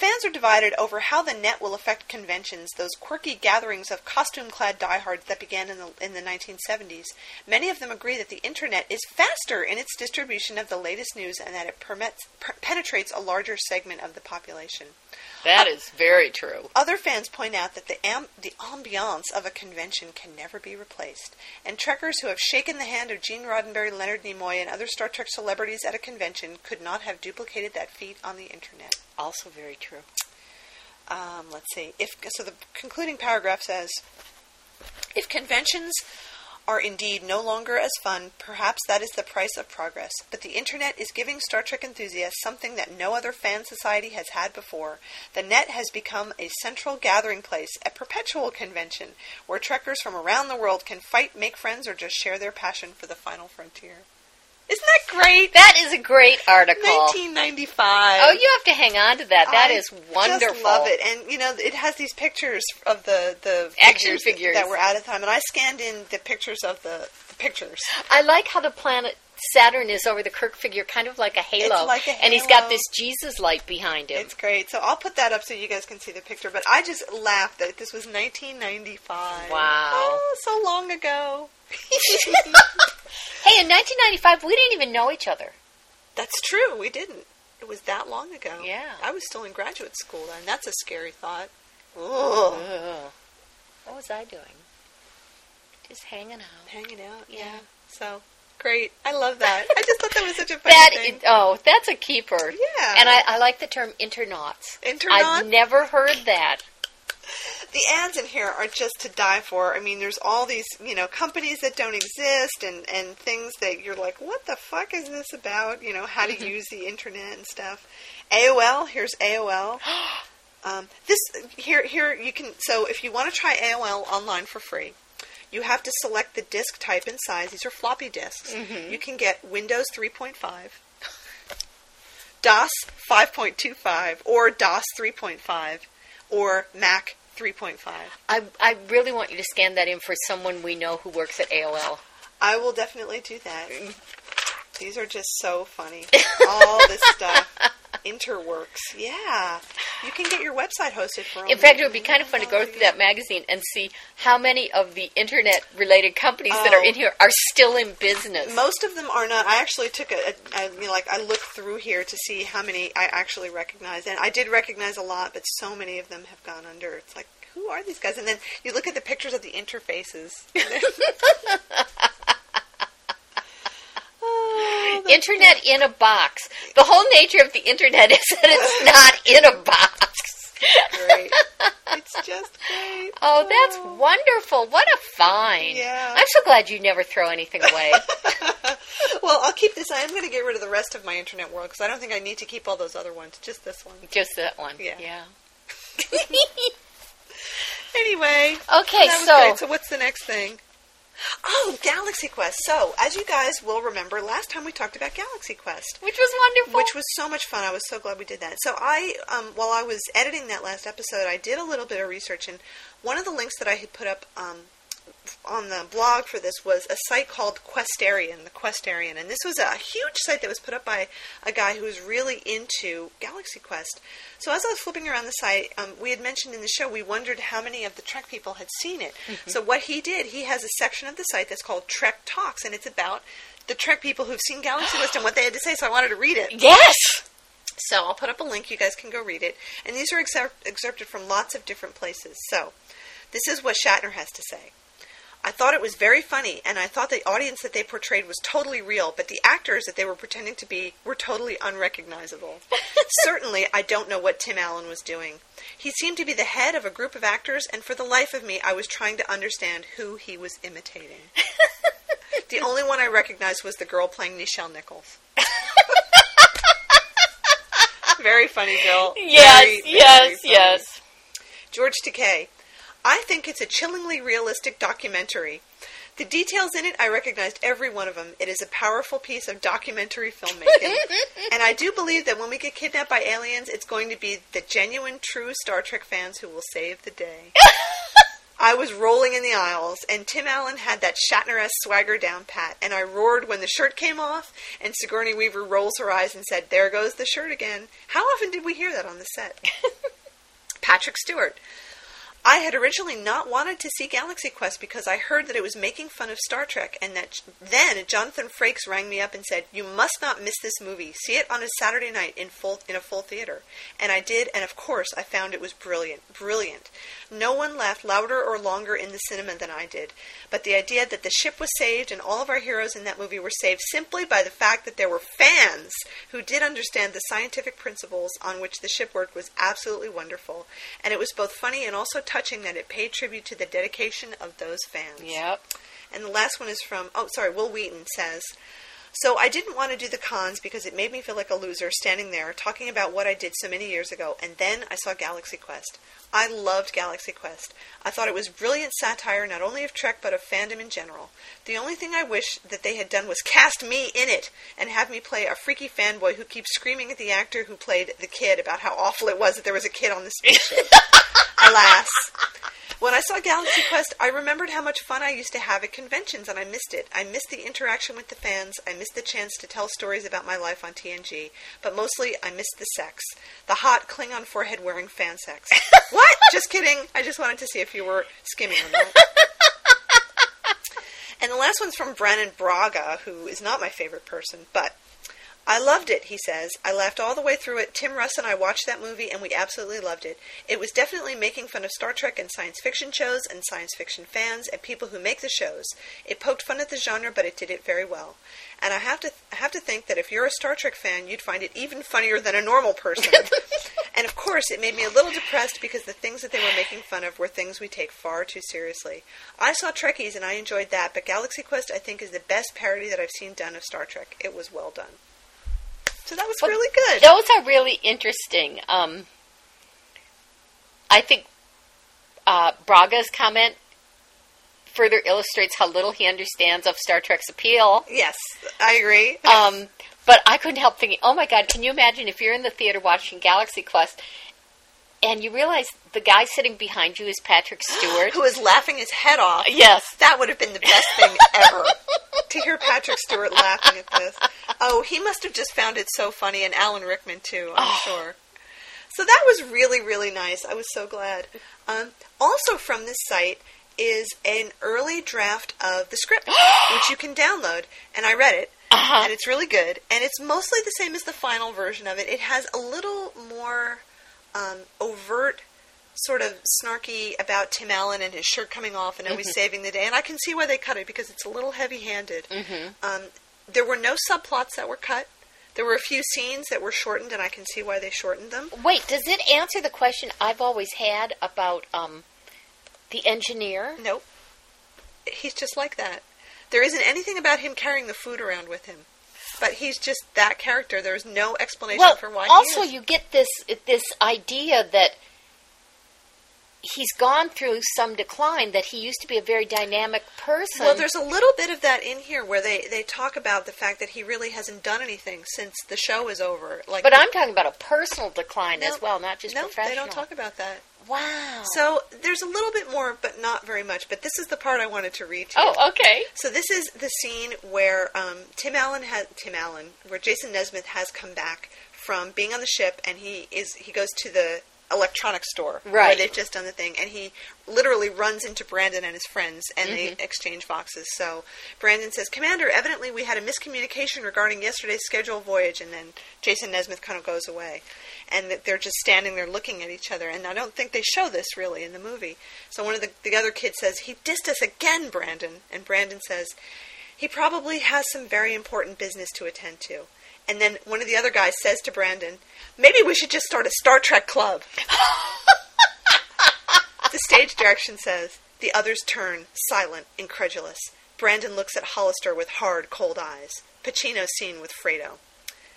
Fans are divided over how the net will affect conventions, those quirky gatherings of costume-clad diehards that began in the, in the 1970s. Many of them agree that the internet is faster in its distribution of the latest news and that it permits, per- penetrates a larger segment of the population. That is very true. Other fans point out that the, am- the ambiance of a convention can never be replaced, and Trekkers who have shaken the hand of Gene Roddenberry, Leonard Nimoy, and other Star Trek celebrities at a convention could not have duplicated that feat on the internet. Also very true. Um, let's see. If so, the concluding paragraph says, if conventions are indeed no longer as fun, perhaps that is the price of progress. But the internet is giving Star Trek enthusiasts something that no other fan society has had before. The net has become a central gathering place, a perpetual convention, where Trekkers from around the world can fight, make friends, or just share their passion for the final frontier. Isn't that great? That is a great article. 1995. Oh, you have to hang on to that. That I is wonderful. Just love it, and you know, it has these pictures of the the Action figures. that were out of time, and I scanned in the pictures of the, the pictures. I like how the planet Saturn is over the Kirk figure, kind of like a halo. It's like a And he's got this Jesus light behind him. It's great. So I'll put that up so you guys can see the picture. But I just laughed that this was 1995. Wow. Oh, so long ago. Hey, in 1995, we didn't even know each other. That's true. We didn't. It was that long ago. Yeah. I was still in graduate school then. That's a scary thought. Ugh. Ugh. What was I doing? Just hanging out. Hanging out. Yeah. Yeah. So great. I love that. I just thought that was such a funny That thing. is- oh, that's a keeper. Yeah. And I, I like the term internauts. Internauts? I've never heard that. The ads in here are just to die for. I mean, there's all these, you know, companies that don't exist and, and things that you're like, what the fuck is this about? You know, how to use the internet and stuff. AOL, here's AOL. Um, this here here you can so if you want to try AOL online for free, you have to select the disk type and size. These are floppy disks. You can get Windows 3.5, DOS 5.25, or DOS 3.5, or Mac 3.5. I, I really want you to scan that in for someone we know who works at AOL. I will definitely do that. Mm. These are just so funny. All this stuff. Interworks. Yeah. You can get your website hosted for In fact, it would be kind of fun to go through that magazine and see how many of the internet related companies that are Oh. in here are still in business. Most of them are not. I actually took a, a, a you know, like I looked through here to see how many I actually recognize, and I did recognize a lot, but so many of them have gone under. It's like, who are these guys? And then you look at the pictures of the interfaces. oh, internet in a box. The whole nature of the internet is that it's not in a box. great. It's just great. Oh, that's oh. wonderful. What a find. Yeah. I'm so glad you never throw anything away. Well, I'll keep this. I am going to get rid of the rest of my internet world because I don't think I need to keep all those other ones. Just this one. Just that one. Yeah. yeah. Anyway. Okay, so- great. so what's the next thing? Oh, Galaxy Quest. So, as you guys will remember, last time we talked about Galaxy Quest. Which was wonderful. which was so much fun. I was so glad we did that. So I, um, while I was editing that last episode, I did a little bit of research, and one of the links that I had put up um, on the blog for this was a site called Questarian, the Questarian, and this was a huge site that was put up by a guy who was really into Galaxy Quest. So as I was flipping around the site, um, we had mentioned in the show we wondered how many of the Trek people had seen it. So what he did, he has a section of the site that's called Trek Talks, and it's about the Trek people who've seen Galaxy Quest and what they had to say. So I wanted to read it. yes. So I'll put up a link. You guys can go read it. And these are excerpt- excerpted from lots of different places. So this is what Shatner has to say. I thought it was very funny, and I thought the audience that they portrayed was totally real, but the actors that they were pretending to be were totally unrecognizable. Certainly, I don't know what Tim Allen was doing. He seemed to be the head of a group of actors, and for the life of me, I was trying to understand who he was imitating. the only one I recognized was the girl playing Nichelle Nichols. very funny, Bill. Yes, Very, very yes, funny. yes. George Takei. I think it's a chillingly realistic documentary. The details in it, I recognized every one of them. It is a powerful piece of documentary filmmaking. and I do believe that when we get kidnapped by aliens, it's going to be the genuine, true Star Trek fans who will save the day. I was rolling in the aisles, and Tim Allen had that Shatner-esque swagger down pat, and I roared when the shirt came off, and Sigourney Weaver rolls her eyes and said, There goes the shirt again. How often did we hear that on the set? Patrick Stewart. I had originally not wanted to see Galaxy Quest because I heard that it was making fun of Star Trek, and that then Jonathan Frakes rang me up and said, "You must not miss this movie. See it on a Saturday night in full in a full theater." And I did, and of course, I found it was brilliant, brilliant. No one laughed louder or longer in the cinema than I did. But the idea that the ship was saved and all of our heroes in that movie were saved simply by the fact that there were fans who did understand the scientific principles on which the ship worked was absolutely wonderful. And it was both funny and also touching that it paid tribute to the dedication of those fans. Yep. And the last one is from, oh, sorry, Wil Wheaton says, So I didn't want to do the cons because it made me feel like a loser standing there talking about what I did so many years ago, and then I saw Galaxy Quest. I loved Galaxy Quest. I thought it was brilliant satire not only of Trek but of fandom in general. The only thing I wish that they had done was cast me in it and have me play a freaky fanboy who keeps screaming at the actor who played the kid about how awful it was that there was a kid on the spaceship. Alas. When I saw Galaxy Quest, I remembered how much fun I used to have at conventions, and I missed it. I missed the interaction with the fans. I missed the chance to tell stories about my life on TNG. But mostly, I missed the sex. The hot Klingon forehead wearing fan sex. what? Just kidding. I just wanted to see if you were skimming. And the last one's from Brannon Braga, who is not my favorite person, but I loved it, he says. I laughed all the way through it. Tim Russ and I watched that movie and we absolutely loved it. It was definitely making fun of Star Trek and science fiction shows and science fiction fans and people who make the shows. It poked fun at the genre, but it did it very well. And I have to I have to think that if you're a Star Trek fan, you'd find it even funnier than a normal person. and of course, it made me a little depressed because the things that they were making fun of were things we take far too seriously. I saw Trekkies and I enjoyed that, but Galaxy Quest I think is the best parody that I've seen done of Star Trek. It was well done. So that was Well, really good. Those are really interesting. Um, I think uh, Braga's comment further illustrates how little he understands of Star Trek's appeal. Yes, I agree. Um, but I couldn't help thinking, oh my God, can you imagine if you're in the theater watching Galaxy Quest and you realize the guy sitting behind you is Patrick Stewart. Who is laughing his head off. yes. That would have been the best thing ever to hear Patrick Stewart laughing at this. Oh, he must have just found it so funny, and Alan Rickman too, I'm sure. So that was really, really nice. I was so glad. Um, also from this site is an early draft of the script, which you can download, and I read it, Uh-huh. and it's really good. And it's mostly the same as the final version of it. It has a little more um, overt sort of snarky about Tim Allen and his shirt coming off and always saving the day. And I can see why they cut it because it's a little heavy handed. Um, there were no subplots that were cut. There were a few scenes that were shortened, and I can see why they shortened them. Wait, does it answer the question I've always had about um, the engineer? Nope. He's just like that. There isn't anything about him carrying the food around with him. But he's just that character. There's no explanation Well, for why also you get this this idea that he's gone through some decline. That he used to be a very dynamic person. Well, there's a little bit of that in here where they, they talk about the fact that he really hasn't done anything since the show is over. Like, but I'm talking about a personal decline No, as well, not just no, professional. they don't talk about that. Wow. So there's a little bit more, but not very much. But this is the part I wanted to read to you. oh, okay. So this is the scene where um, Tim Allen has Tim Allen, where Jason Nesmith has come back from being on the ship, and he is he goes to the electronics store where Right. they've just done the thing, and he literally runs into Brandon and his friends, and they Mm-hmm. exchange boxes. So Brandon says, "Commander, evidently we had a miscommunication regarding yesterday's scheduled voyage," and then Jason Nesmith kind of goes away. And they're just standing there looking at each other, and I don't think they show this really in the movie. So one of the the other kids says, "He dissed us again, Brandon," and Brandon says, he probably has some very important business to attend to. And then one of the other guys says to Brandon, maybe we should just start a Star Trek club. the stage direction says, the others turn, silent, incredulous. Brandon looks at Hollister with hard, cold eyes. Pacino scene with Fredo.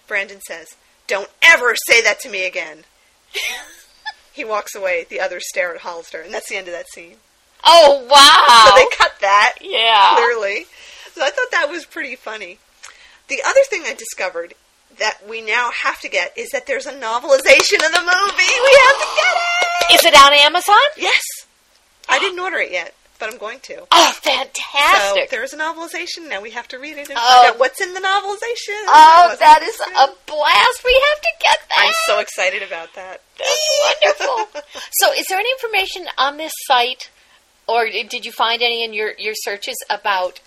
Brandon says, don't ever say that to me again. he walks away. The others stare at Hollister, and that's the end of that scene. Oh wow. So they cut that yeah. clearly. So I thought that was pretty funny. The other thing I discovered that we now have to get is that there's a novelization of the movie. We have to get it. Is it on Amazon? Yes, I didn't order it yet, but I'm going to. Oh, So fantastic! there's a novelization. Now we have to read it and Oh. find out what's in the novelization. oh, that in a blast. We have to get that. I'm so excited about that. That's wonderful. so, is there any information on this site, or did you find any in your, your searches about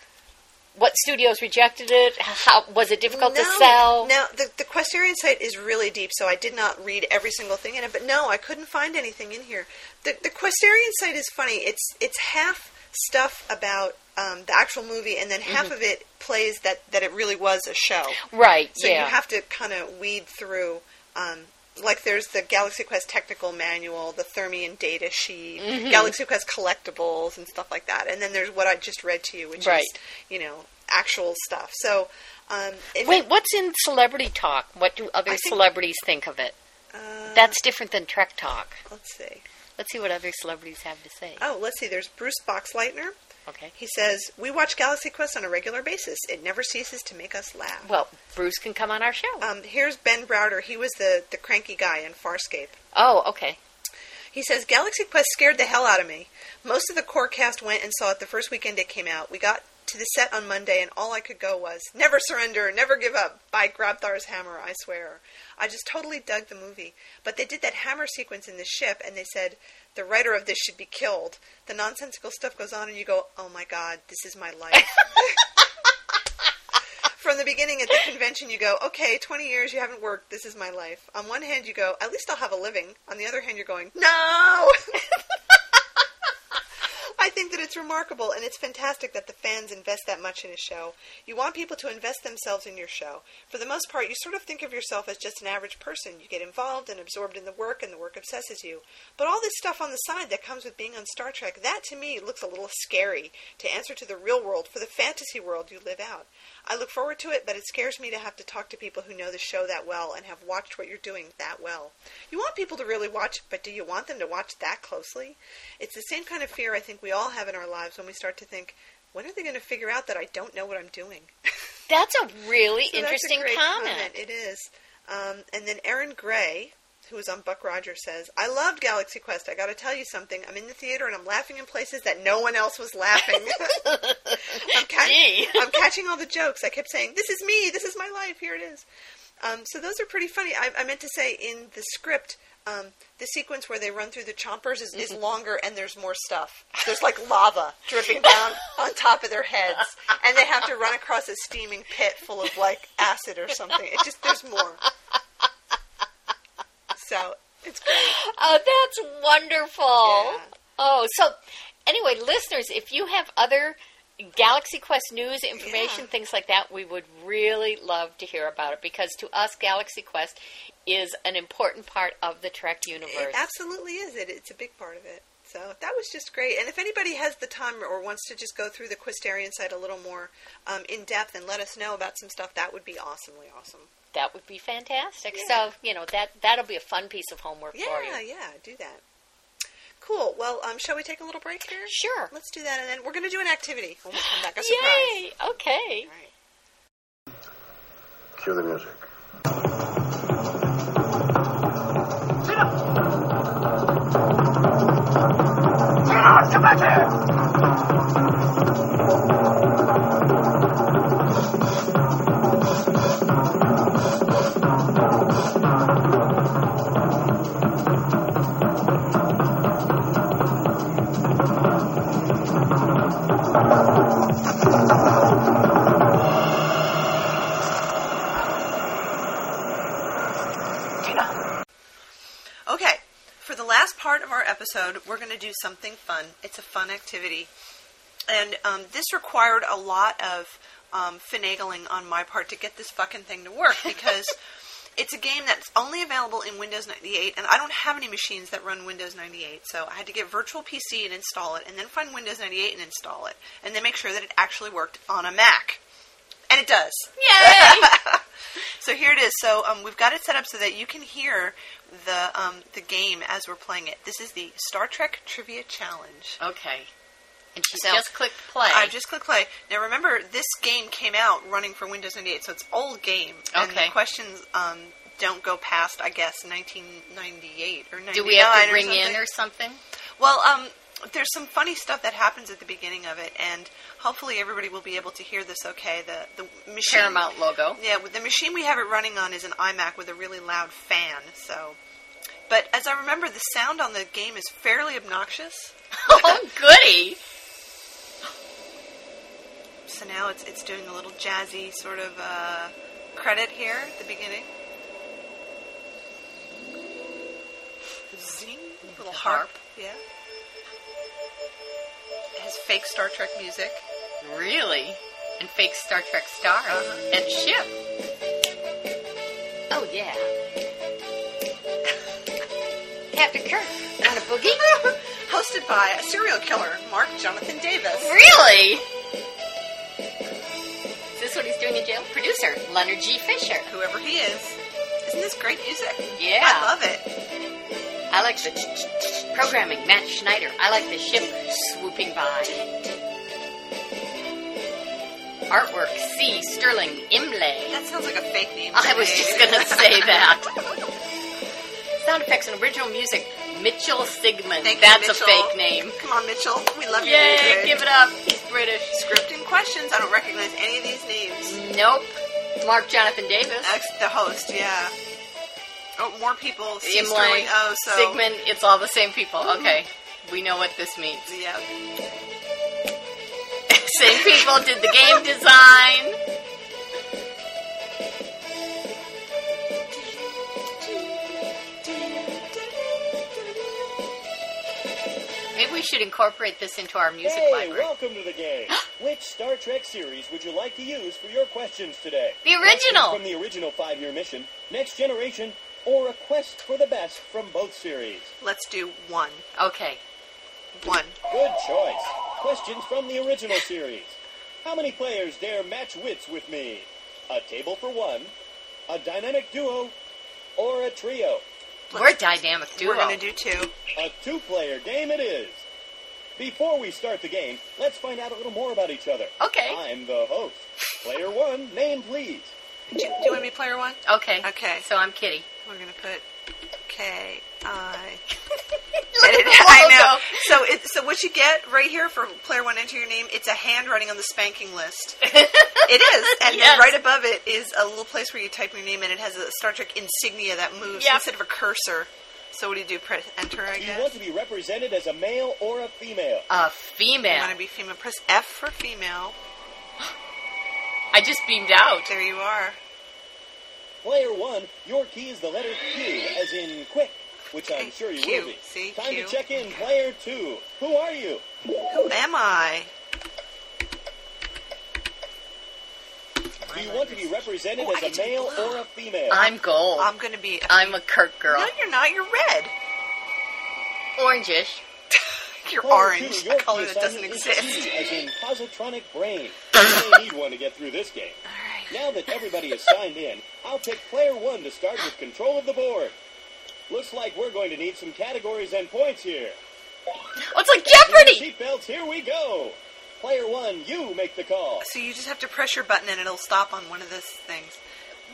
what studios rejected it? How was it difficult to sell? Now, the, the Questarian site is really deep, so I did not read every single thing in it. But no, I couldn't find anything in here. The, the Questarian site is funny. It's it's half stuff about um, the actual movie, and then half of it plays that, that it really was a show. Right. So yeah. you have to kind of weed through. Um, like there's the Galaxy Quest technical manual, the Thermian data sheet, Mm-hmm. Galaxy Quest collectibles, and stuff like that. And then there's what I just read to you, which Right. is you know actual stuff. So um, Wait, it- what's in celebrity talk? What do other think- celebrities think of it? uh, That's different than Trek talk. let's see. Let's see what other celebrities have to say. Oh, let's see. There's Bruce Boxleitner. Okay. He says, "We watch Galaxy Quest on a regular basis. It never ceases to make us laugh." Well, Bruce can come on our show. Um, here's Ben Browder. He was the the cranky guy in Farscape. oh, okay. He says Galaxy Quest scared the hell out of me. Most of the core cast went and saw it the first weekend it came out. We got to the set on Monday, and all I could go was "Never surrender, never give up." By Grabthar's hammer, I swear. I just totally dug the movie. But they did that hammer sequence in the ship, and they said the writer of this should be killed. The nonsensical stuff goes on, and you go, "Oh my God, this is my life." From the beginning at the convention, you go, okay, 20 years you haven't worked, this is my life. On one hand, you go, at least I'll have a living. On the other hand, you're going, no! I think that it's remarkable and it's fantastic that the fans invest that much in a show. You want people to invest themselves in your show. For the most part, you sort of think of yourself as just an average person. You get involved and absorbed in the work, and the work obsesses you. But all this stuff on the side that comes with being on Star Trek, that to me looks a little scary to answer to the real world for the fantasy world you live out. I look forward to it, but it scares me to have to talk to people who know the show that well and have watched what you're doing that well. You want people to really watch, but do you want them to watch that closely? It's the same kind of fear I think we all have in our lives when we start to think, when are they going to figure out that I don't know what I'm doing? That's a really So that's a interesting great comment. It is. Um, and then Erin Gray who was on Buck Rogers, says, I loved Galaxy Quest. I got to tell you something. I'm in the theater and I'm laughing in places that no one else was laughing. I'm, ca- I'm catching all the jokes. I kept saying, This is me. This is my life. Here it is. Um, so those are pretty funny. I, I meant to say in the script, um, the sequence where they run through the chompers is, is longer and there's more stuff. There's like lava dripping down on top of their heads, and they have to run across a steaming pit full of like acid or something. It just there's more. So it's great. Oh, that's wonderful. Yeah. Oh, so anyway, listeners, if you have other Galaxy Quest news, information, Yeah. things like that, we would really love to hear about it because to us, Galaxy Quest is an important part of the Trek universe. It absolutely is. It it's a big part of it. So that was just great. And if anybody has the time or wants to just go through the Questarian site a little more um, in depth and let us know about some stuff, that would be awesomely awesome. That would be fantastic. Yeah. So, you know, that that'll be a fun piece of homework for Yeah, you. yeah, yeah, do that. Cool. Well, um, shall we take a little break here? Sure. Let's do that, and then we're going to do an activity when we come back. A surprise. Yay! Okay. All right. Cue the music. Okay, episode, we're going to do something fun. It's a fun activity. And um, this required a lot of um, finagling on my part to get this fucking thing to work because it's a game that's only available in Windows 98, and I don't have any machines that run Windows 98. So I had to get Virtual PC and install it, and then find Windows 98 and install it, and then make sure that it actually worked on a Mac. And it does. Yay! So here it is. So um, we've got it set up so that you can hear the um, the game as we're playing it. This is the Star Trek Trivia Challenge. okay. And she So, just clicked play. I've just clicked play. Now remember, this game came out running for Windows 98, so it's old game. And Okay. the questions um, don't go past, I guess, 1998 or 99 Do we have to ring in or something? Well, um, there's some funny stuff that happens at the beginning of it, and hopefully everybody will be able to hear this okay. The the machine Paramount logo. Yeah, the machine we have it running on is an iMac with a really loud fan. So, but as I remember, the sound on the game is fairly obnoxious. oh, goody! So now it's it's doing a little jazzy sort of uh, credit here at the beginning. Zing, little harp. harp. Yeah. Has fake Star Trek music. Really? And fake Star Trek stars Uh-huh. and ship. Oh yeah. Captain Kirk on a boogie? Hosted by a serial killer, Mark Jonathan Davis. really? Is this what he's doing in jail? Producer Leonard G. Fisher. Whoever he is. Isn't this great music? Yeah. I love it. I like the ch- ch- ch- programming. Matt Schneider. I like the ship swooping by. Artwork C. Sterling Imlay. That sounds like a fake name. I was just going to say that. Sound effects and original music. Mitchell Sigmund. Thank you, That's a fake name. Come on, Mitchell. We love you. Yay, give it up. He's British. Scripting questions. I don't recognize any of these names. Nope. Mark Jonathan Davis. That's the host, yeah. Oh, more people. C. Imlay. Sterling. Oh, so Sigmund. It's all the same people. Mm-hmm. Okay. We know what this means. Yeah. Same people did the game design. Maybe we should incorporate this into our music Hey, library. welcome to the game. Which Star Trek series would you like to use for your questions today? The original. Questions From the original five-year mission, Next Generation, or a quest for the best from both series? Let's do one. Okay. One. Good choice. Questions from the original series. How many players dare match wits with me? A table for one, a dynamic duo, or a trio? We're a dynamic duo. We're gonna do two. A two-player game it is. Before we start the game, let's find out a little more about each other. Okay. I'm the host. Player one, name please. Do, do you want to be player one? Okay. Okay. So I'm Kitty. We're gonna put Okay, I. Look at the I know. So, it, so what you get right here for player one, enter your name. It's a handwriting on the spanking list. it is, and Yes. then right above it is a little place where you type your name, and it has a Star Trek insignia that moves Yep. instead of a cursor. So what do you do? Press enter, I Do you want to be represented as a male or a female? A female. You want to be female? Press F for female. I just beamed out. There you are. Player one, your key is the letter Q, as in quick, which I'm sure you Q. will be. See, Time Q. to check in. Player two, who are you? Who am I? Do you want to be represented Oh, as a male blue. or a female? I'm gold. I'm going to be. I'm a Kirk girl. No, you're not. You're red. Orangish. You're Player orange. two, A color that doesn't exist. T, as in positronic brain. You may need one to get through this game. Now that everybody is signed in, I'll pick player one to start with control of the board. Looks like we're going to need some categories and points here. Oh, it's like Jeopardy! Seatbelts, here we go. Player one, you make the call. So you just have to press your button and it'll stop on one of those things.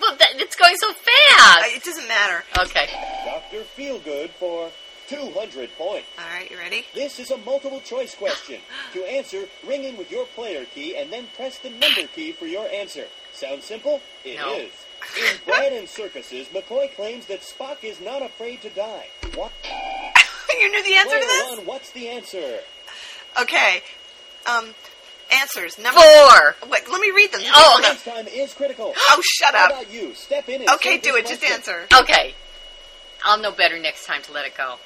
Well, that, it's going so Uh, fast. it doesn't matter. Okay. Dr. Feelgood for 200 points. All right, you ready? This is a multiple choice question. To answer, ring in with your player key and then press the number key for your answer. Sound simple? It is. No. In Bread and Circuses, McCoy claims that Spock is not afraid to die. What? you knew the answer player to this? one, what's the answer? Okay. Um, answers. Number Four. Wait, let me read them. Oh, okay. Next time is critical. Oh, shut How up. about you? Step in and Okay, do this it. Just answer. Okay. I'll know better next time to let it go.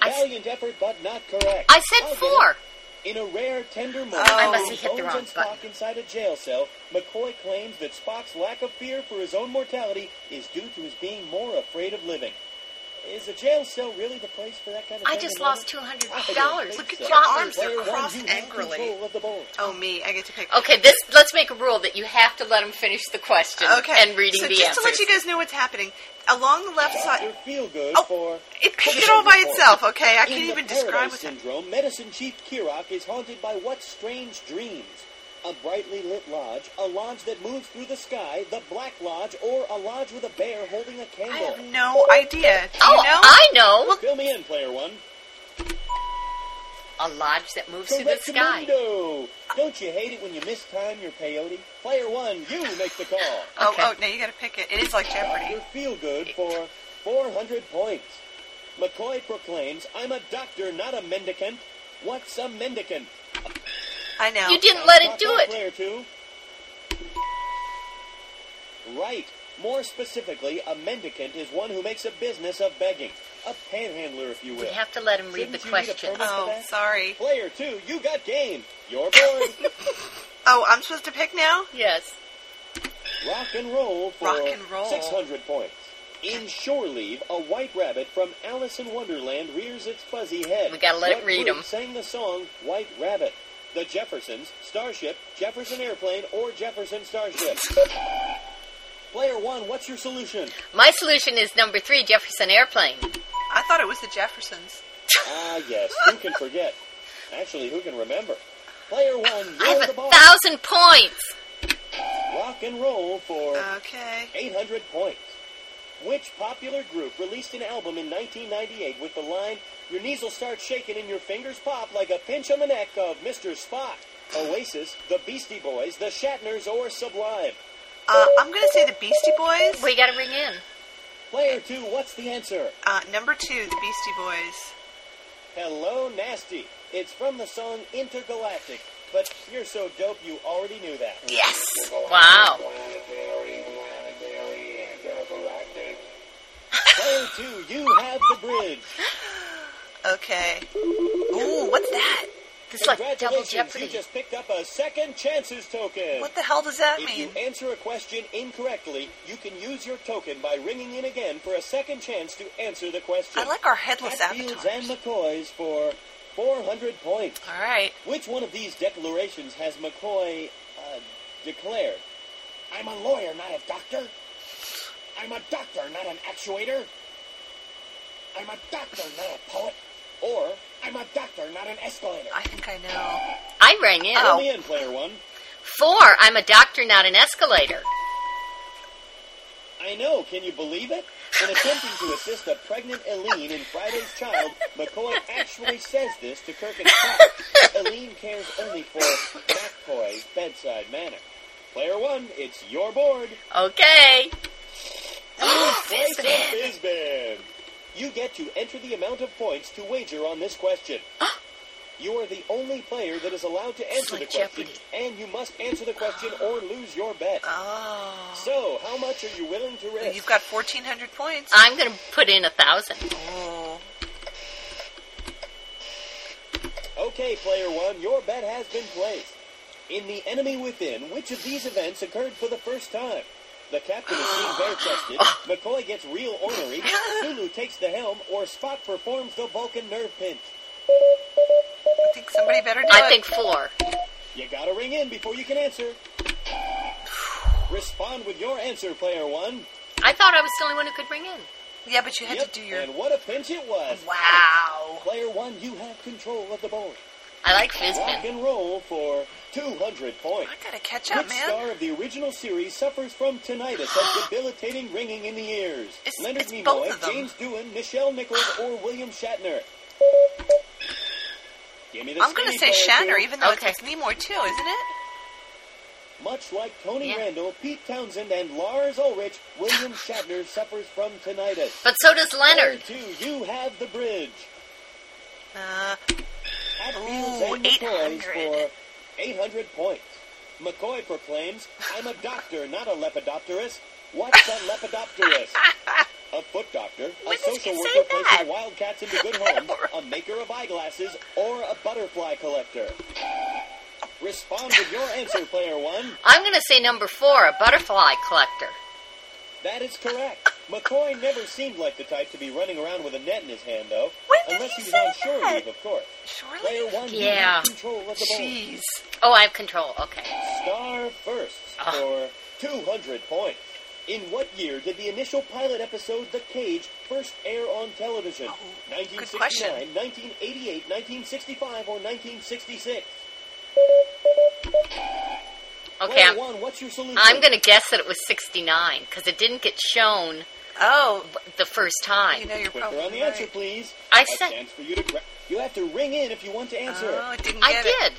I s- Valiant effort, but not correct. I said I'll four. In a rare, tender moment, Oh. I must have hit the wrong and Spock inside a jail cell, McCoy claims that Spock's lack of fear for his own mortality is due to his being more afraid of living. Is a jail cell really the place for that kind of I just lost two hundred dollars. Look at so. your arms—they're crossed angrily. control of the board. Oh, me. I get to pick. Okay, this let's make a rule that you have to let him finish the question Okay. and reading so the just answers. to let you guys know what's happening, along the left Dr. side, Feelgood Oh, for it picked it all by itself. Okay, I In can't even describe Paradise what's happening. syndrome, Medicine Chief Kirok is haunted by what strange dreams? A brightly lit lodge, a lodge that moves through the sky, the Black Lodge, or a lodge with a bear holding a candle? I have no idea. Do oh, you know? I know. Fill me in, player one. A lodge that moves through the sky. Correctamundo. Don't you hate it when you mistime your peyote? Player one, you make the call. Oh, Okay. oh, now you got to pick it. It is like Jeopardy. Your feel good for 400 points. McCoy proclaims, I'm a doctor, not a mendicant. What's a mendicant? I know. You didn't let it do it. Player two. Right. More specifically, a mendicant is one who makes a business of begging. A panhandler, if you will. We have to let him read the Shouldn't you need a question. Oh, sorry. Player two, you got game. You're bored. Oh, I'm supposed to pick now? Yes. Rock and roll for Rock and roll. 600 points. In Shore Leave, a white rabbit from Alice in Wonderland rears its fuzzy head. We gotta let it read group 'em. sang the song White Rabbit? The Jeffersons, Starship, Jefferson Airplane, or Jefferson Starship? Player one, what's your solution? My solution is number three, Jefferson Airplane. I thought it was the Jeffersons. Ah, yes. Who can forget? Actually, who can remember? Player one, I have the a ball. thousand points. Rock and roll for Okay. 800 points. Which popular group released an album in 1998 with the line, Your knees will start shaking and your fingers pop like a pinch on the neck of Mr. Spock? Oasis, the Beastie Boys, the Shatners, or Sublime? Uh, I'm going to say the Beastie Boys. We got to ring in. Player two, what's the answer? Uh, number two, the Beastie Boys. Hello, Nasty. It's from the song Intergalactic. But you're so dope you already knew that. Yes. Wow. Player two, you have the bridge. Okay. Ooh, what's that? This like double Congratulations, jeopardy. you just picked up a second chances token. What the hell does that If mean? you answer a question incorrectly, you can use your token by ringing in again for a second chance to answer the question. I like our headless Hatfields and. McCoys for 400 points. All right. Which one of these declarations has McCoy uh, declared? I'm a lawyer, not a doctor. I'm a doctor, not an actuator. I'm a doctor, not a poet. Or, I'm a doctor, not an escalator. I think I know. I rang in. Fill me in, player one. Four, I'm a doctor, not an escalator. I know, can you believe it? In attempting to assist a pregnant Eleen in Friday's Child, McCoy actually says this to Kirk and Scott. Eleen cares only for McCoy's bedside manner. Player one, it's your board. Okay. Place of Fizbin. You get to enter the amount of points to wager on this question. You are the only player that is allowed to answer like the question, Jeopardy. and you must answer the question or lose your bet. Oh. So, how much are you willing to risk? You've got 1,400 points. I'm going to put in a thousand. Oh. Okay, player one, your bet has been placed. In The Enemy Within, which of these events occurred for the first time? The captain is seen bare-chested, ah. McCoy gets real ornery, Sulu takes the helm, or Spock performs the Vulcan nerve pinch. I think somebody better do I it. think four. You gotta ring in before you can answer. Respond with your answer, player one. I thought I was the only one who could ring in. Yeah, but you had Yep, to do your. and what a pinch it was. Wow. Player one, you have control of the board. I like Rock Fizbin. and roll for 200 points. I gotta catch up, Which man. star of the original series suffers from tinnitus, a debilitating ringing in the ears? It's- Leonard it's both Nimoy, of them. James Doohan, Nichelle Nichols, or William Shatner? Give me the I'm gonna say player, Shatner, even though Okay. it's Nimoy too, isn't it? Much like Tony Yeah. Randall, Pete Townshend, and Lars Ulrich, William Shatner suffers from tinnitus. But so does Leonard. Player two, you have the bridge. Uh, Hatfields Ooh, and McCoys 800. for 800 points. McCoy proclaims, I'm a doctor, not a lepidopterist. What's a lepidopterist? A foot doctor, When a social worker placing wildcats into good homes, a maker of eyeglasses, or a butterfly collector. Respond with your answer, player one. I'm going to say number four, a butterfly collector. That is correct. McCoy never seemed like the type to be running around with a net in his hand, though. Unless he he was say on shore that? leave, of course. surely. Player one, Yeah. control of the ball. Jeez. Oh, I have control. Okay. Star first Ah. for 200 points. In what year did the initial pilot episode The Cage first air on television? Oh, good question. 1969, 1988, 1965, or 1966? Okay, I'm, what's your solution? I'm going to guess that it was 69 because it didn't get shown Oh, the first time. you know you're Quicker probably on the right. answer, please. I A said- for you to You have to ring in if you want to answer. Oh, it didn't I get it. did.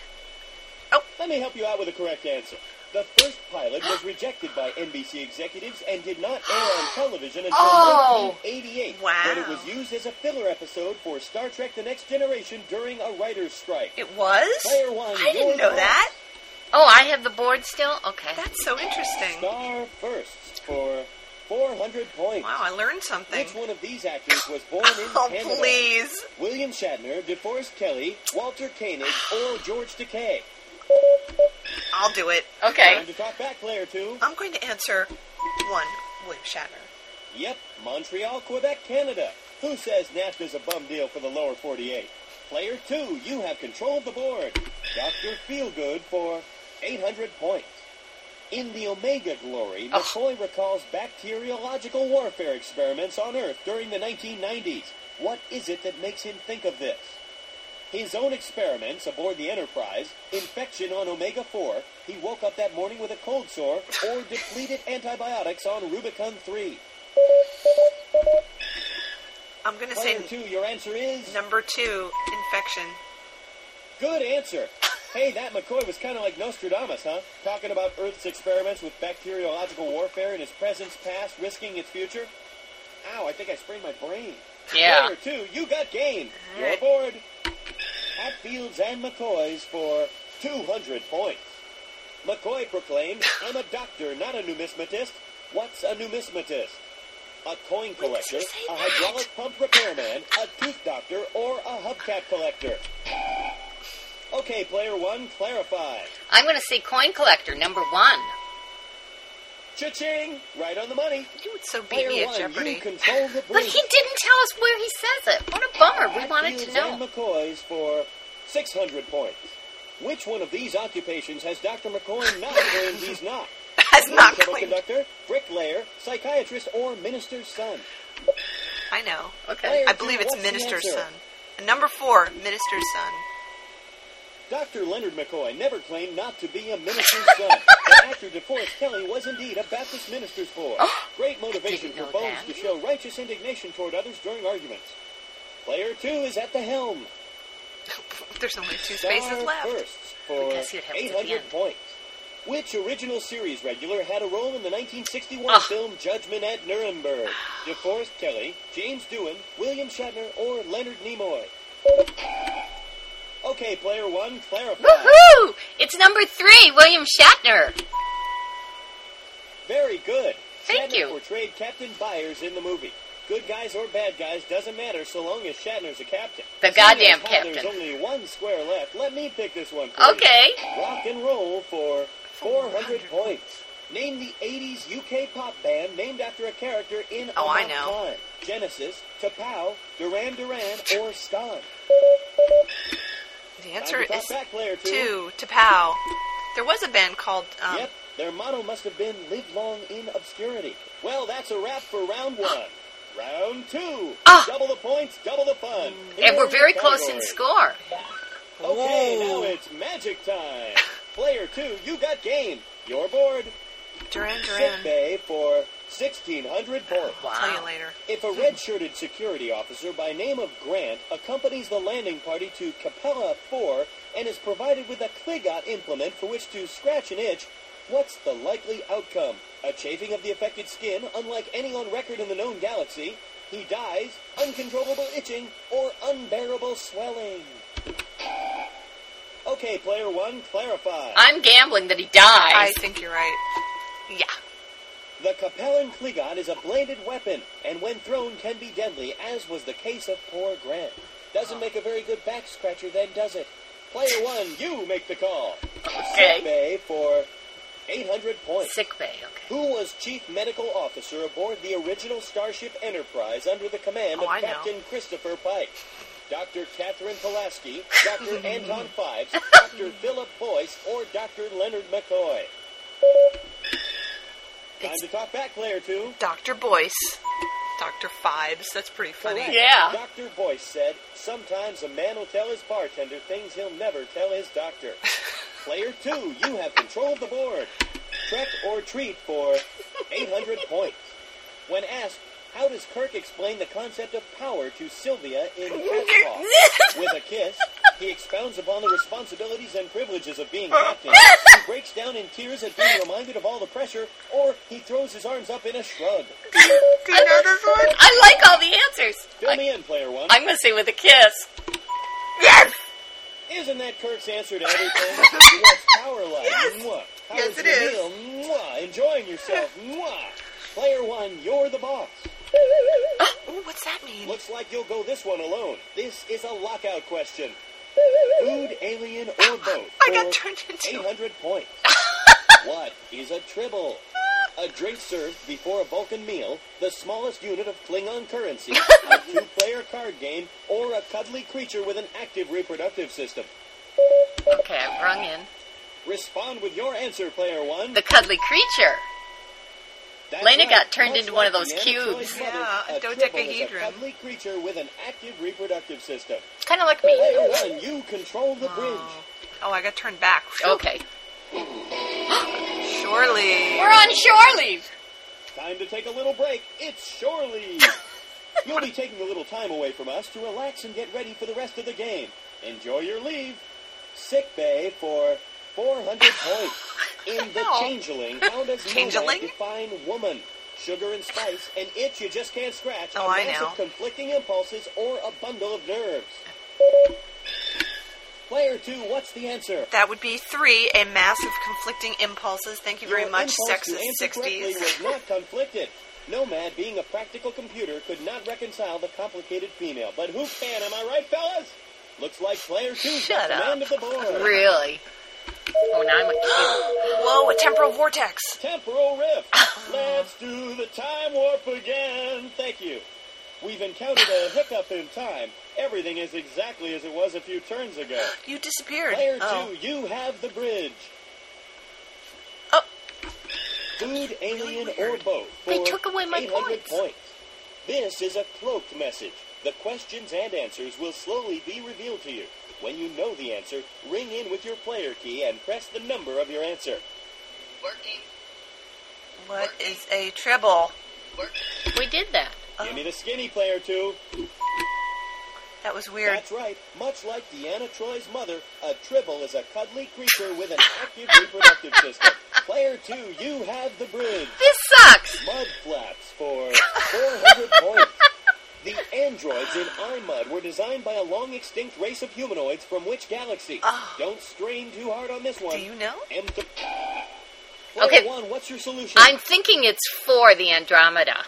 Oh, Let me help you out with the correct answer. The first pilot was rejected by NBC executives and did not air on television until Oh. 1988, Wow. when it was used as a filler episode for Star Trek: The Next Generation during a writer's strike. It was? Player one, I didn't know call. that. Oh, I have the board still? Okay. That's so interesting. Star first for 400 points. Wow, I learned something. Which one of these actors was born in Oh, Canada? please. William Shatner, DeForest Kelley, Walter Koenig, or George Takei? I'll do it. Okay. Time to talk back, player two. I'm going to answer one, William Shatner. Yep, Montreal, Quebec, Canada. Who says NAFTA's a bum deal for the lower 48? Player two, you have control of the board. Dr. Feelgood for 800 points. In the Omega Glory. McCoy recalls bacteriological warfare experiments on Earth during the 1990s. What is it that makes him think of this? His own experiments aboard the Enterprise, infection on Omega 4, he woke up that morning with a cold sore, or depleted antibiotics on Rubicon 3. I'm going to say two, your answer is number two, infection. good answer. Hey, that McCoy was kind of like Nostradamus, huh? Talking about Earth's experiments with bacteriological warfare in its present, past, risking its future. Ow, I think I sprained my brain. Yeah. Player two, you got game. You're aboard. Hatfields and McCoys for 200 points. McCoy proclaimed, I'm a doctor, not a numismatist. What's a numismatist? A coin collector, a hydraulic pump repairman, a tooth doctor, or a hubcap collector. Okay, player one, clarify. I'm going to say coin collector, number one. Cha-ching! Right on the money. You would so beat Player me at one, Jeopardy. you control the But he didn't tell us where he says it. What a bummer. We wanted to know. McCoys for 600 points. Which one of these occupations has Dr. McCoy not claimed he's not? Has not claimed. conductor, bricklayer, psychiatrist, or minister's son? I know. Okay. Player I believe it's minister's son. Number four, minister's son. Dr. Leonard McCoy never claimed not to be a minister's son, but actor DeForest Kelley was indeed a Baptist minister's boy. Oh. Great motivation for Bones that. to show righteous indignation toward others during arguments. Player two is at the helm. There's only two Star spaces left. firsts for guess who it happens at the 800 points. Which original series regular had a role in the 1961 Ugh. film Judgment at Nuremberg? DeForest Kelley, James Doohan, William Shatner, or Leonard Nimoy? Okay, player one, clarify. Woohoo! It's number three, William Shatner. Very good. Thank Shatner you. portrayed Captain Byers in the movie. Good guys or bad guys doesn't matter so long as Shatner's a captain. The goddamn captain. There's only one square left. Let me pick this one. Okay. Rock and roll for 400 points. Name the 80s UK pop band named after a character in Oh, I know. Time. Genesis, Tapao, Duran Duran, or Stan. The answer to is back, player two. two. To Pow. There was a band called. Um, Yep, their motto must have been live long in obscurity. Well, that's a wrap for round one. round two. Ah. Double the points, double the fun. Here And we're very your close in score. Okay, Ooh. now it's magic time. Player two, you got game. Your board. Duran Sick Duran. bay for 1,600 points. I'll tell you later. If a red-shirted security officer by name of Grant accompanies the landing party to Capella 4 and is provided with a kligat implement for which to scratch an itch, what's the likely outcome? A chafing of the affected skin, unlike any on record in the known galaxy, he dies, uncontrollable itching, or unbearable swelling? Okay, player one, clarify. I'm gambling that he dies. I think you're right. Yeah. The Capellan kligat is a bladed weapon, and when thrown can be deadly, as was the case of poor Grant. Doesn't make a very good back scratcher then, does it? Player one, you make the call. Okay. Sick bay for 800 points. Sick bay, okay. Who was chief medical officer aboard the original Starship Enterprise under the command Oh, of I know. Captain Christopher Pike? Dr. Katherine Pulaski, Dr. Anton Phibes, Dr. Philip Boyce, or Dr. Leonard McCoy? Time It's to talk back, player two. Dr. Boyce. Dr. Phibes. That's pretty funny. Correct. Yeah. Dr. Boyce said, sometimes a man will tell his bartender things he'll never tell his doctor. Player two, you have control of the board. Trek or treat for 800 points. When asked, how does Kirk explain the concept of power to Sylvia in Cat's Paw? With a kiss, he expounds upon the responsibilities and privileges of being captain. He breaks down in tears at being reminded of all the pressure, or he throws his arms up in a shrug. Do you know this one? I like all the answers. Fill I, me in, player one. I'm going to say with a kiss. Yes! Isn't that Kirk's answer to everything? What's power like? Yes. Mwah. How Yes, was it your is. meal? Mwah. Enjoying yourself? Mwah. Player one, you're the boss. Ah! Ooh, what's that mean? Looks like you'll go this one alone. This is a lockout question. Food, alien, or ah, both. I got for turned into- 800 points. what is a tribble? A drink served before a Vulcan meal, the smallest unit of Klingon currency, a two-player card game, or a cuddly creature with an active reproductive system. Okay, I've rung in. Respond with your answer, player one. The cuddly creature. That's Lena right. got turned Much into one of those cubes. Yeah, a a tribble is dodecahedron. a cuddly creature with an active reproductive system. Kind of like me. Player one, you control the bridge. Oh, oh, I got turned back. Phew. Okay. Surely. We're on shore leave. Time to take a little break. It's shore leave. You'll be taking a little time away from us to relax and get ready for the rest of the game. Enjoy your leave. Sick bay for 400 points. In the changeling, how does Changeling? Define woman? Sugar and spice, an itch you just can't scratch, Oh, a I mass know. of conflicting impulses, or a bundle of nerves. Player two, what's the answer? That would be three, a mass of conflicting impulses. Thank you very much, sexist 60s. was not conflicted. Nomad, being a practical computer, could not reconcile the complicated female. But who can? Am I right, fellas? Looks like player two Shut got up. command of the board. Really? Oh, now I'm a kid. Whoa, a temporal vortex. Temporal rift. Let's do the time warp again. Thank you. We've encountered a hiccup in time. Everything is exactly as it was a few turns ago. You disappeared. Player oh. two, you have the bridge. Oh. Food, alien, or weird. both. They took away my 800 points. points. This is a cloaked message. The questions and answers will slowly be revealed to you. When you know the answer, ring in with your player key and press the number of your answer. Working. What is a tribble? We did that. Give me the skinny player two. That was weird. That's right. Much like Deanna Troi's mother, a tribble is a cuddly creature with an active reproductive system. Player two, you have the bridge. This sucks. Mud flaps for 400 points. The androids in I Mudd were designed by a long extinct race of humanoids from which galaxy? Ah. Don't strain too hard on this one. Do you know? M Okay. one, what's your solution? I'm thinking it's for the Andromeda.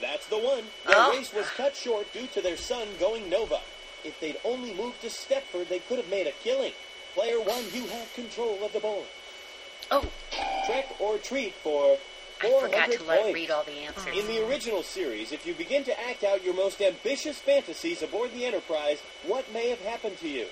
That's the one. Their Oh. race was cut short due to their sun going nova. If they'd only moved to Stepford, they could have made a killing. Player one, you have control of the board. Oh, Trek or treat for I forgot to points. read all the answers. In the original series, if you begin to act out your most ambitious fantasies aboard the Enterprise, what may have happened to you?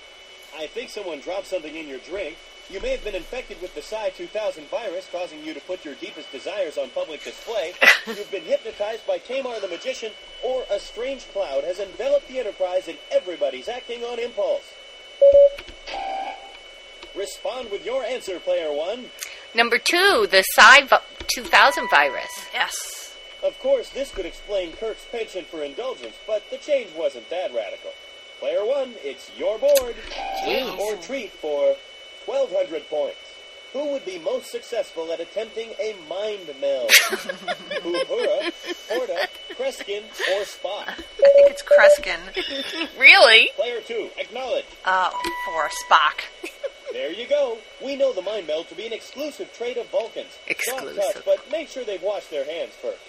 I think someone dropped something in your drink. You may have been infected with the Psi 2000 virus, causing you to put your deepest desires on public display. You've been hypnotized by Tamar the Magician, or a strange cloud has enveloped the Enterprise and everybody's acting on impulse. Respond with your answer, player one. Number two, the Psi 2000 virus. Yes. Of course, this could explain Kirk's penchant for indulgence, but the change wasn't that radical. Player one, it's your board. Win or treat for 1,200 points. Who would be most successful at attempting a mind meld? Uhura, Porta, Kreskin, or Spock? I think it's Kreskin. Really? Player two, acknowledge. Oh, for Spock. There you go. We know the mind meld to be an exclusive trait of Vulcans. Soft Exclusive. touch, but make sure they've washed their hands first.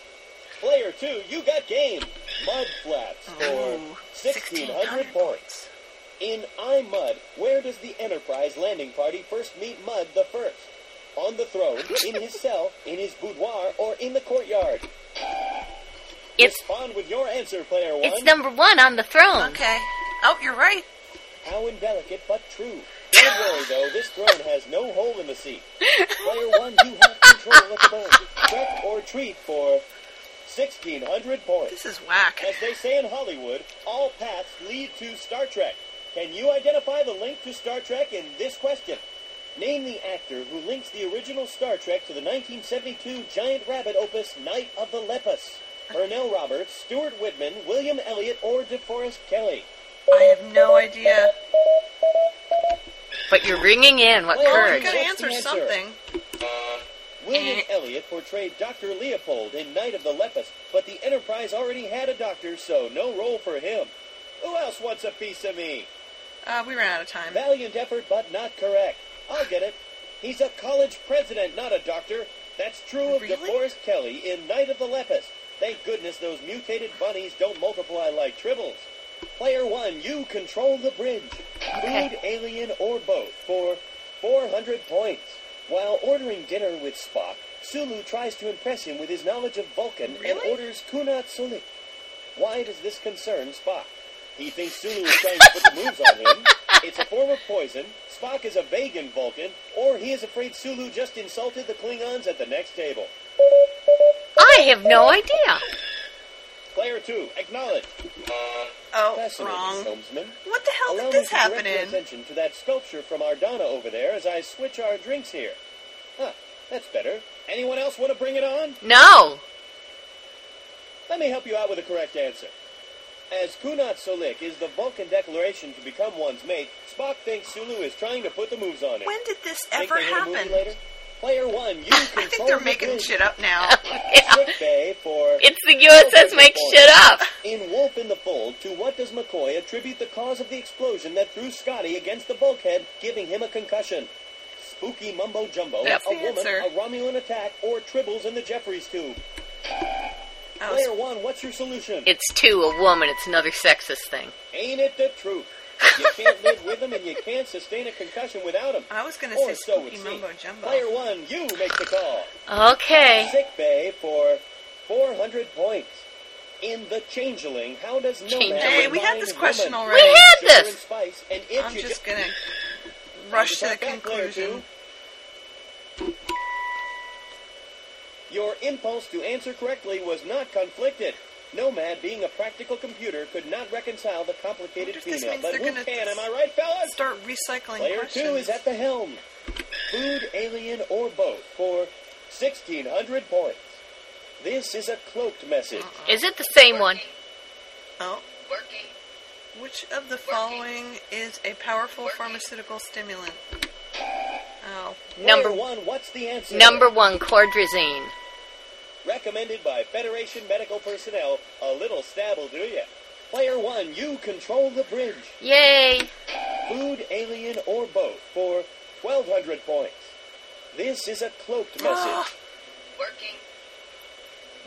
Player two, you got game. Mud flaps oh, for Ooh, 1,600 points. In I Mudd, where does the Enterprise landing party first meet Mudd the First? On the throne, in his cell, in his boudoir, or in the courtyard? It's Respond with your answer, player one. it's number one on the throne. Okay. Oh, you're right. How indelicate, but true. Don't worry, though, this throne has no hole in the seat. Player one, you have control of the board. Trek or treat for 1,600 points. This is whack. As they say in Hollywood, all paths lead to Star Trek. Can you identify the link to Star Trek in this question? Name the actor who links the original Star Trek to the 1972 Giant Rabbit opus Night of the Lepus. Pernell Roberts, Stuart Whitman, William Elliott, or DeForest Kelley. I have no idea. But you're ringing in. What Well, You courage? gotta answer answer? something. William Eh. Elliott portrayed Dr. Leopold in Night of the Lepus, but the Enterprise already had a doctor, so no role for him. Who else wants a piece of me? Uh, we ran out of time. Valiant effort, but not correct. I'll get it. He's a college president, not a doctor. That's true of Really? DeForest Kelley in Night of the Lepus. Thank goodness those mutated bunnies don't multiply like tribbles. Player one, you control the bridge. Okay. Food, alien, or both for 400 points. While ordering dinner with Spock, Sulu tries to impress him with his knowledge of Vulcan and orders Kunat Sulik. Why does this concern Spock? He thinks Sulu is trying to put the moves on him. It's a form of poison. Spock is a vegan Vulcan, or he is afraid Sulu just insulted the Klingons at the next table. I have no idea. Player two, acknowledge. Oh, Fascinating, wrong. helmsman. What the hell Allow did me this happen your in? attention to that sculpture from Ardana over there as I switch our drinks here. Huh, that's better. Anyone else want to bring it on? No. Let me help you out with the correct answer. As Kunat Solik is the Vulcan declaration to become one's mate, Spock thinks Sulu is trying to put the moves on him. When did this Think ever they hit a movie happen? later? Player one, you I think they're the making bridge. shit up now. Yeah. For It's the USS Make Shit Up. In Wolf in the Fold, to what does McCoy attribute the cause of the explosion that threw Scotty against the bulkhead, giving him a concussion? Spooky mumbo jumbo, That's a the woman, answer. a Romulan attack, or tribbles in the Jefferies tube? Oh, Player one, what's your solution? It's two, a woman. It's another sexist thing. Ain't it the truth? You can't live with them and you can't sustain a concussion without them. I was gonna say so it spooky seems. mumbo jumbo. Player one, you make the call. Okay. Sick bay for 400 points. In The Changeling, how does Nomad Changeling. Hey, we had this question woman already. We had this. and spice, and if I'm you just ju- gonna rush to the Stop player conclusion. two. Your impulse to answer correctly was not conflicted. Nomad, being a practical computer, could not reconcile the complicated wonder if this female. means But they're who gonna can? Am I right, fellas? Start recycling Player questions. two is at the helm. Food, alien, or both for 1,600 points. This is a cloaked message. Uh-uh. Is it the same one? Oh. Working. Which of the following is a powerful pharmaceutical stimulant? Oh. Number Player one, what's the answer? number one, cordrazine. Recommended by Federation medical personnel. A little stab will do ya. Player one, you control the bridge. Yay! Food, alien, or both for 1,200 points. This is a cloaked message. Ah. Working.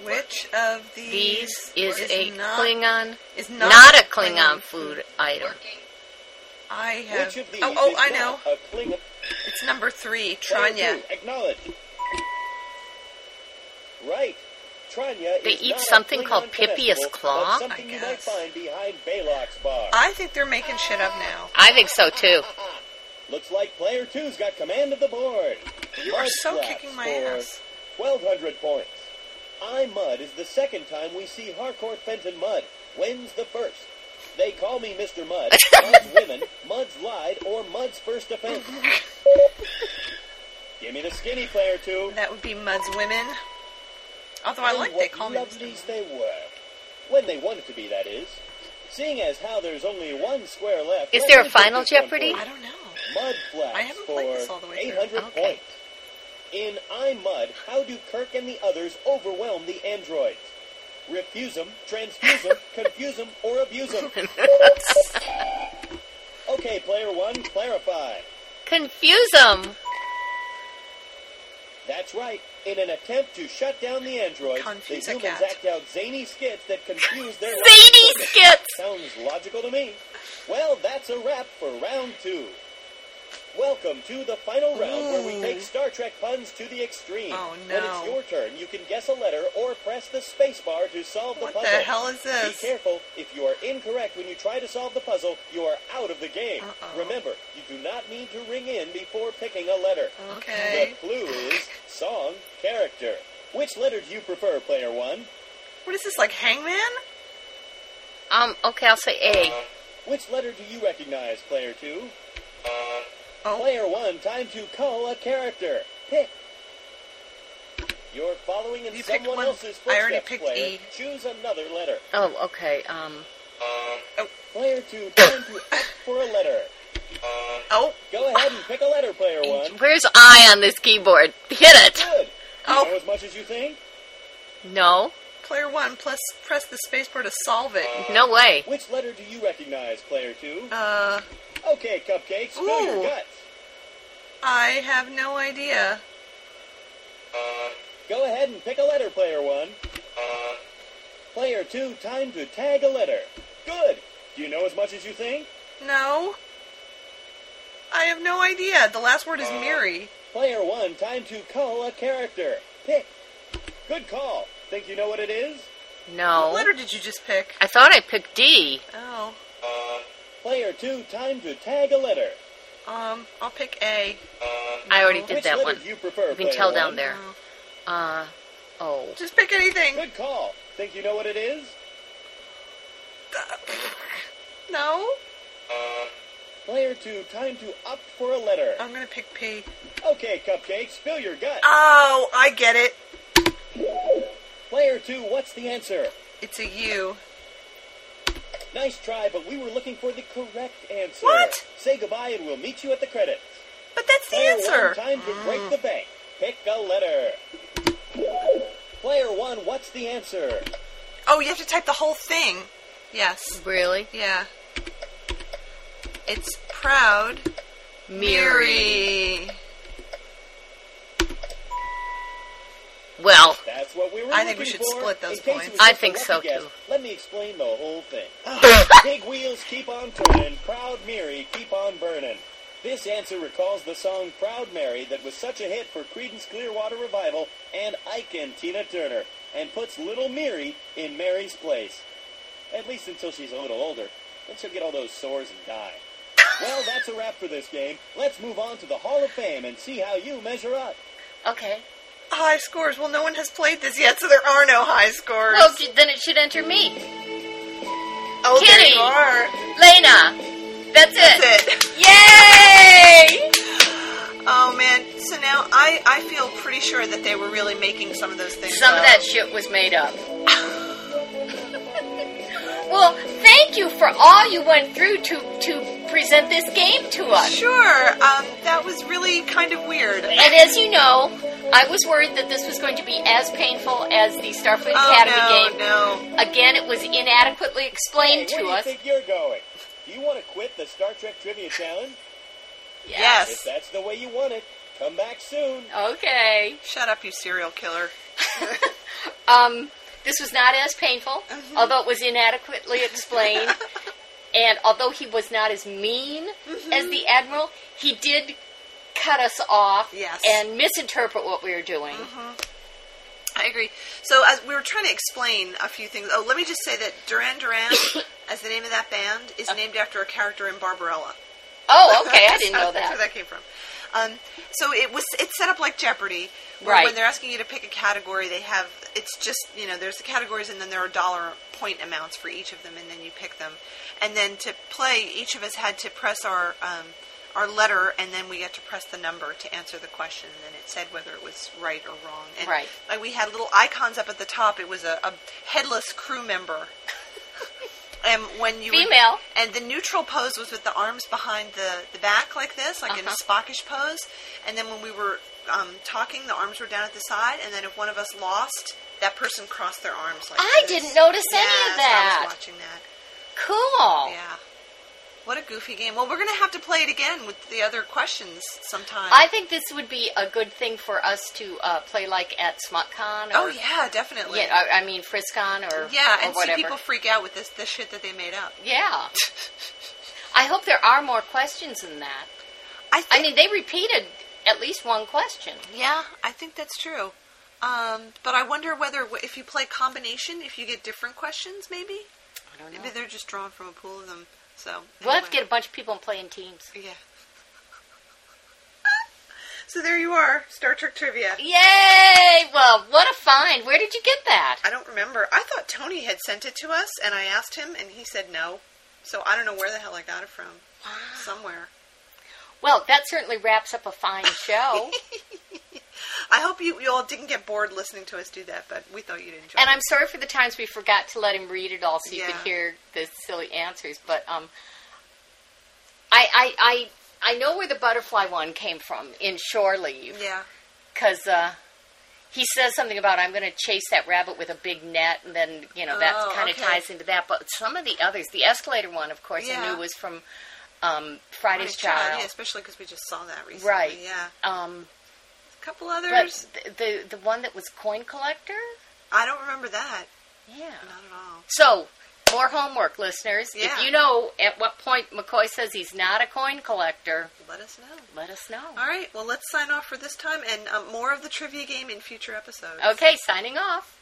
Which of these, These is, a not, Klingon, is not, not, a Klingon food item. Working. I have. Which of these oh, oh, is I not know. a Klingon? It's number three, Player Tranya. two, acknowledge. Right. Tranya They eat something called Pippius claw? something I you might guess. find bar. I think they're making shit up now. I think so too. Looks like player two's got command of the board. You are Mud so kicking my ass. 1,200 points. I Mudd is the second time we see Harcourt Fenton Mudd. When's the first? They call me Mr. Mudd, Mudd's women, Mudd's lied, or Mudd's first offense. Give me the skinny player two. That would be Mudd's Women. Although I And like they what call me Mr. lovelies they were. When they wanted to be, that is. Seeing as how there's only one square left. Is there a Final Jeopardy? I don't know. Mud Flaps I haven't for played this all the way through. 800 Okay. points. In I Mudd, how do Kirk and the others overwhelm the androids? Refuse them, transfuse them, confuse them, or abuse them? okay, player one, clarify. Confuse them. That's right. In an attempt to shut down the androids, Confuse the humans act out zany skits that confuse their Zany skits. Sounds logical to me. Well, that's a wrap for round two. Welcome to the final round where we take Star Trek puns to the extreme. Oh, When it's your turn, you can guess a letter or press the space bar to solve the What puzzle. What the hell is this? Be careful. If you are incorrect when you try to solve the puzzle, you are out of the game. Uh-oh. Remember, you do not need to ring in before picking a letter. Okay. The clue is song, character. Which letter do you prefer, player one? What is this, like Hangman? Um. Okay, I'll say A. Which letter do you recognize, player two? Oh. Player one, time to call a character. Pick. You're following in You picked someone one. else's I already picked player. E. Choose another letter. Oh, okay. Um. Oh. Player two, time to opt for a letter. Oh. Go ahead and pick a letter, player one. Where's I on this keyboard? Hit it. Good. You Oh. know as much as you think? No. Player one, plus press the spacebar to solve it. No way. Which letter do you recognize, player two? Uh, Okay, Cupcake, spill your guts. I have no idea. Go ahead and pick a letter, player one. Player two, time to tag a letter. Good. Do you know as much as you think? No. I have no idea. The last word is Miri. Player one, time to call a character. Pick. Good call. Think you know what it is? No. What No. letter did you just pick? I thought I picked D. Oh. Player two, time to tag a letter. Um, I'll pick A. I already did Which that letter one. do you prefer? You can player tell one? down there. Oh. Uh. Oh. Just pick anything. Good call. Think you know what it is? No? Player two, time to opt for a letter. I'm gonna pick P. Okay, Cupcake, spill your guts. Oh, I get it. Player two, what's the answer? It's a U. Nice try, but we were looking for the correct answer. What? Say goodbye and we'll meet you at the credits. But that's the Player answer. one, time to break the bank. Pick a letter. Player one, what's the answer? Oh, you have to type the whole thing. Yes. Really? Yeah. It's proud. Miri. Well, That's what we were I think we should for. split those In case it points. I think so, guess, too. Let me explain the whole thing. Big wheels keep on turning, proud Mary keep on burning. This answer recalls the song Proud Mary that was such a hit for Creedence Clearwater Revival and Ike and Tina Turner, and puts little Mary in Mary's place. At least until she's a little older. Then she'll get all those sores and die. Well, that's a wrap for this game. Let's move on to the Hall of Fame and see how you measure up. okay. High scores. Well, no one has played this yet, so there are no high scores. Well, then it should enter me. oh, there you are. Lena. That's it. That's it. Yay! Oh man. So now I I feel pretty sure that they were really making some of those things. Some of that shit was made up. well, thank you for all you went through to to present this game to us. Sure. Um, that was really kind of weird. And as you know, I was worried that this was going to be as painful as the Starfleet Oh Academy no, game. no. Again, it was inadequately explained Hey, to where us. do you think you're going? Do you want to quit the Star Trek Trivia Challenge? Yes. If that's the way you want it, come back soon. Okay. Shut up, you serial killer. Um, this was not as painful, Mm-hmm. although it was inadequately explained. and although he was not as mean Mm-hmm. as the Admiral, he did cut us off Yes. and misinterpret what we were doing. I agree. So as we were trying to explain a few things. Oh, let me just say that Duran Duran, as the name of that band, is named after a character in Barbarella. Oh, okay. I didn't know That's where that came from. Um, so it was it's set up like Jeopardy, where Right. when they're asking you to pick a category, they have it's just you know there's the categories and then there are dollar point amounts for each of them, and then you pick them, and then to play, each of us had to press our um, our letter, and then we got to press the number to answer the question, and then it said whether it was right or wrong. And Right. Like we had little icons up at the top. It was a, a headless crew member. And when you Female. and the neutral pose was with the arms behind the, the back like this, like in a Uh-huh. Spockish pose. And then when we were um, talking, the arms were down at the side. And then if one of us lost, that person crossed their arms like I this. didn't notice any Yeah, of so I was watching that. Cool. Yeah. What a goofy game. Well, we're going to have to play it again with the other questions sometime. I think this would be a good thing for us to uh, play like at SmutCon. Or, oh, yeah, definitely. Yeah, I, I mean FriskCon or Yeah, or and see people freak out with this, this shit that they made up. Yeah. I hope there are more questions than that. I, think, I mean, they repeated at least one question. Yeah, I think that's true. Um, but I wonder whether if you play combination, if you get different questions, maybe. I don't know. Maybe they're just drawn from a pool of them. So We'll have to get a bunch of people and play in teams. yeah. so there you are, Star Trek trivia. Yay! Well, what a find. Where did you get that? I don't remember. I thought Tony had sent it to us, and I asked him, and he said no. So I don't know where the hell I got it from. Wow. Somewhere. Well, that certainly wraps up a fine show. I hope you, you all didn't get bored listening to us do that, but we thought you'd enjoy and it. I'm sorry for the times we forgot to let him read it all so you Yeah. could hear the silly answers. But um, I, I, I, I know where the butterfly one came from in Shore Leave. Yeah. because uh, he says something about I'm going to chase that rabbit with a big net, and then you know that Oh, kind of okay. ties into that. But some of the others, the escalator one, of course, Yeah. I knew was from um, Friday's Child, Yeah, especially because we just saw that recently. right? Yeah. Um, A couple but others. the the one that was coin collector, I don't remember that. yeah. Not at all. So more homework, listeners. Yeah. If you know at what point McCoy says he's not a coin collector, Let us know. let us know. All right. Well, let's sign off for this time, and um, more of the trivia game in future episodes. Okay, signing off.